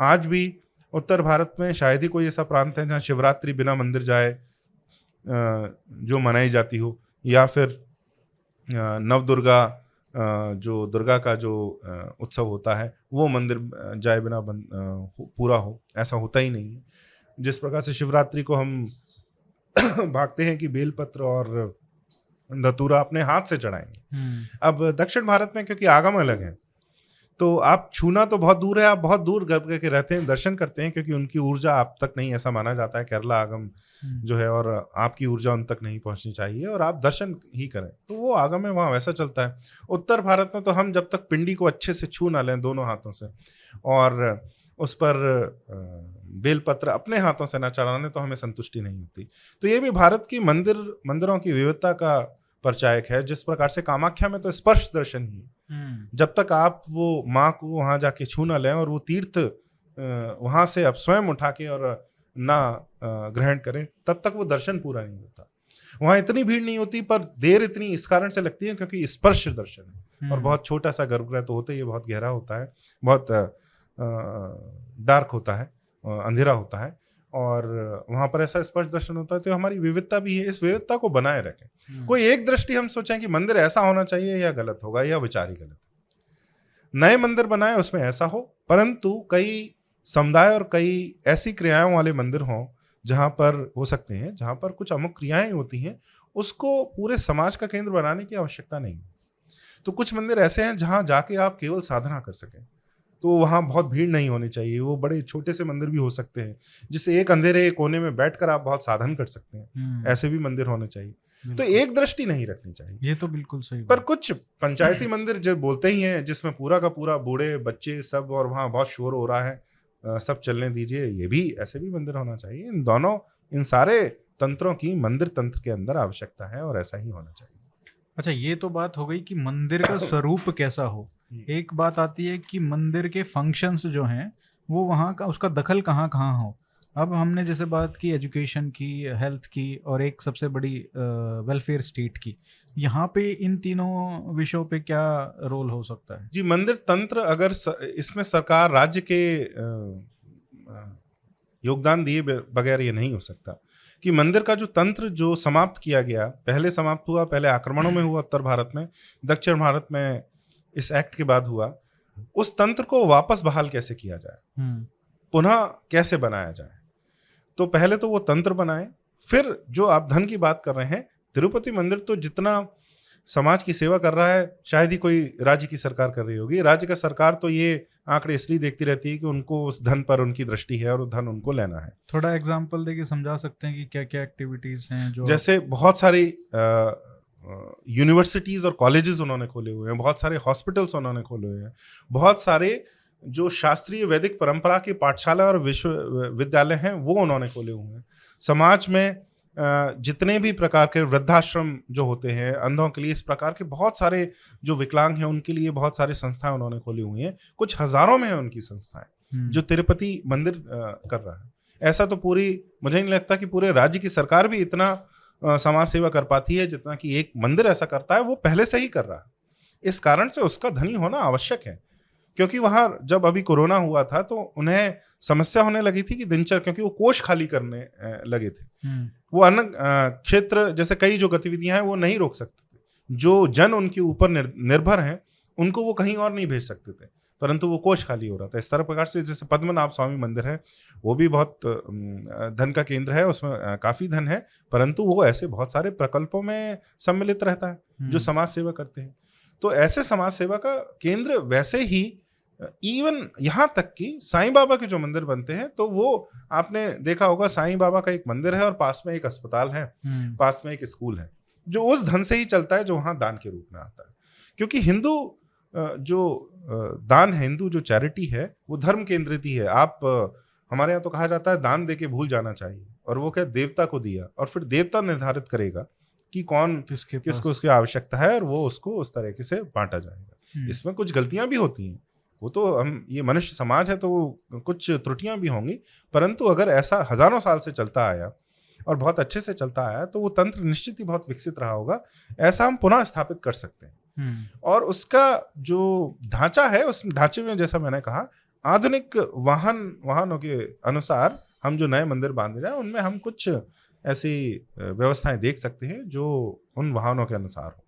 आज भी उत्तर भारत में शायद ही कोई ऐसा प्रांत है जहाँ शिवरात्रि बिना मंदिर जाए जो मनाई जाती हो या फिर नवदुर्गा जो दुर्गा का जो उत्सव होता है वो मंदिर जाए बिना बन, पूरा हो ऐसा होता ही नहीं है। जिस प्रकार से शिवरात्रि को हम भागते हैं कि बेलपत्र और धतूरा अपने हाथ से चढ़ाएँगे। हम्म, अब दक्षिण भारत में क्योंकि आगम अलग है तो आप छूना तो बहुत दूर है आप बहुत दूर गर्भ के रहते हैं दर्शन करते हैं क्योंकि उनकी ऊर्जा आप तक नहीं ऐसा माना जाता है केरला आगम हम्म। जो है और आपकी ऊर्जा उन तक नहीं पहुंचनी चाहिए और आप दर्शन ही करें तो वो आगम है वहाँ वैसा चलता है उत्तर भारत में तो हम जब तक पिंडी को अच्छे से छू ना लें दोनों हाथों से और उस पर बेलपत्र अपने हाथों से ना चढ़ाने तो हमें संतुष्टि नहीं होती तो ये भी भारत की मंदिर मंदिरों की विविधता का परिचायक है जिस प्रकार से कामाख्या में तो स्पर्श दर्शन ही। जब तक आप वो माँ को वहाँ जाके छू ना लें और वो तीर्थ वहाँ से आप स्वयं उठा के और ना ग्रहण करें तब तक वो दर्शन पूरा नहीं होता। वहाँ इतनी भीड़ नहीं होती पर देर इतनी इस कारण से लगती है क्योंकि स्पर्श दर्शन है। और हम्म। बहुत छोटा सा गर्भगृह तो होता ही है बहुत गहरा होता है बहुत डार्क होता है अंधेरा होता है। और वहाँ पर ऐसा स्पष्ट दर्शन होता है तो हमारी विविधता भी है इस विविधता को बनाए रखें। हम्म। कोई एक दृष्टि हम सोचें कि मंदिर ऐसा होना चाहिए या गलत होगा या विचार ही गलत नए मंदिर बनाए उसमें ऐसा हो परंतु कई समुदाय और कई ऐसी क्रियाओं वाले मंदिर हों जहाँ पर हो सकते हैं जहाँ पर कुछ अमुक क्रियाएँ होती हैं उसको पूरे समाज का केंद्र बनाने की आवश्यकता नहीं तो कुछ मंदिर ऐसे हैं जहाँ जाके आप केवल साधना कर सकें। तो वहाँ बहुत भीड़ नहीं होनी चाहिए। वो बड़े छोटे से मंदिर भी हो सकते हैं जिससे एक अंधेरे कोने में बैठकर आप बहुत साधन कर सकते हैं। हम्म। ऐसे भी मंदिर होने चाहिए। तो एक दृष्टि नहीं रखनी चाहिए। ये तो बिल्कुल सही पर कुछ पंचायती मंदिर जो बोलते ही हैं जिसमें पूरा का पूरा बूढ़े बच्चे सब और वहाँ बहुत शोर हो रहा है सब चलने दीजिए ये भी ऐसे भी मंदिर होना चाहिए। इन दोनों इन सारे तंत्रों की मंदिर तंत्र के अंदर आवश्यकता है और ऐसा ही होना चाहिए। अच्छा ये तो बात हो गई कि मंदिर का स्वरूप कैसा हो। एक बात आती है कि मंदिर के फ़ंक्शंस जो हैं वो वहाँ का उसका दखल कहाँ कहाँ हो? अब हमने जैसे बात की एजुकेशन की हेल्थ की और एक सबसे बड़ी वेलफेयर स्टेट की। यहाँ पे इन तीनों विषयों पे क्या रोल हो सकता है? जी मंदिर तंत्र अगर स, इसमें सरकार राज्य के योगदान दिए बगैर ये नहीं हो सकता। कि मंदिर का जो तंत्र जो समाप्त किया गया पहले समाप्त हुआ पहले आक्रमणों में हुआ उत्तर भारत में दक्षिण भारत में इस एक्ट के बाद हुआ उस तंत्र को वापस बहाल कैसे किया जाए? हम्म, पुनः कैसे बनाया जाए? तो पहले तो वो तंत्र बनाए फिर जो आप धन की बात कर रहे हैं तिरुपति मंदिर तो जितना समाज की सेवा कर रहा है शायद ही कोई राज्य की सरकार कर रही होगी। राज्य का सरकार तो ये आंकड़े इसलिए देखती रहती है कि उनको उस धन पर उनकी दृष्टि है और वो धन उनको लेना है। थोड़ा एग्ज़ाम्पल देके समझा सकते हैं कि क्या क्या एक्टिविटीज़ हैं जो जैसे बहुत सारी यूनिवर्सिटीज और कॉलेजेस उन्होंने खोले हुए हैं बहुत सारे हॉस्पिटल्स उन्होंने खोले हुए हैं बहुत सारे जो शास्त्रीय वैदिक परंपरा की पाठशाला और विश्व विद्यालय हैं वो उन्होंने खोले हुए हैं। समाज में जितने भी प्रकार के वृद्धाश्रम जो होते हैं अंधों के लिए इस प्रकार के बहुत सारे जो विकलांग हैं उनके लिए बहुत सारी संस्थाएँ उन्होंने खोली हुई हैं। कुछ हज़ारों में हैं उनकी संस्थाएँ हम्म, जो तिरुपति मंदिर कर रहा है। ऐसा तो पूरी मुझे नहीं लगता कि पूरे राज्य की सरकार भी इतना समाज सेवा कर पाती है जितना कि एक मंदिर ऐसा करता है वो पहले से ही कर रहा है। इस कारण से उसका धनी होना आवश्यक है। क्योंकि वहाँ जब अभी कोरोना हुआ था तो उन्हें समस्या होने लगी थी कि दिनचर्या क्योंकि वो कोष खाली करने लगे थे। हम्म, वो अन्य क्षेत्र जैसे कई जो गतिविधियाँ हैं वो नहीं रोक सकते थे। जो जन उनके ऊपर निर्भर हैं उनको वो कहीं और नहीं भेज सकते थे। परंतु वो कोष खाली हो रहा था। इस तरह प्रकार से जैसे पद्मनाभ स्वामी मंदिर है वो भी बहुत धन का केंद्र है उसमें काफ़ी धन है परंतु वो ऐसे बहुत सारे प्रकल्पों में सम्मिलित रहता है जो हम्म, समाज सेवा करते हैं। तो ऐसे समाज सेवा का केंद्र वैसे ही इवन यहाँ तक कि साईं बाबा के जो मंदिर बनते हैं तो वो आपने देखा होगा साईं बाबा का एक मंदिर है और पास में एक अस्पताल है हम्म, पास में एक स्कूल है जो उस धन से ही चलता है जो वहाँ दान के रूप में आता है। क्योंकि हिंदू जो दान हिंदू जो चैरिटी है वो धर्म केंद्रित ही है। आप हमारे यहाँ तो कहा जाता है दान दे के भूल जाना चाहिए। और वो क्या देवता को दिया। और फिर देवता निर्धारित करेगा कि कौन किसके किसको उसकी आवश्यकता है और वो उसको उस तरीके से बांटा जाएगा। हम्म, इसमें कुछ गलतियाँ भी होती हैं। वो तो हम ये मनुष्य समाज है तो कुछ त्रुटियाँ भी होंगी परंतु अगर ऐसा हज़ारों साल से चलता आया और बहुत अच्छे से चलता आया तो वो तंत्र निश्चित ही बहुत विकसित रहा होगा। ऐसा हम पुनः स्थापित कर सकते हैं। और उसका जो ढांचा है उस ढांचे में जैसा मैंने कहा आधुनिक वाहन वाहनों के अनुसार हम जो नए मंदिर बाँध रहे हैं उनमें हम कुछ ऐसी व्यवस्थाएँ देख सकते हैं जो उन वाहनों के अनुसार हो।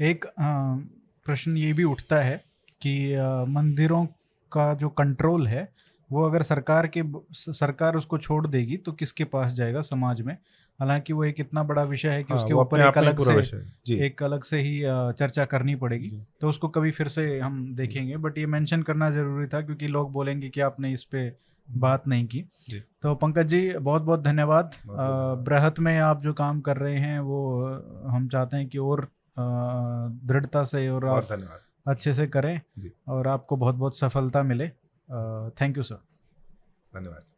एक प्रश्न ये भी उठता है कि मंदिरों का जो कंट्रोल है वो अगर सरकार के सरकार उसको छोड़ देगी तो किसके पास जाएगा समाज में? हालाँकि वो एक इतना बड़ा विषय है कि हाँ, उसके ऊपर एक अलग से एक अलग से ही चर्चा करनी पड़ेगी। तो उसको कभी फिर से हम देखेंगे बट ये मेंशन करना ज़रूरी था क्योंकि लोग बोलेंगे कि आपने इस पे बात नहीं की। तो पंकज जी बहुत बहुत धन्यवाद बहुत धन्यवाद। बृहत में आप जो काम कर रहे हैं वो हम चाहते हैं कि और दृढ़ता से और आप अच्छे से करें और आपको बहुत बहुत सफलता मिले। थैंक यू सर धन्यवाद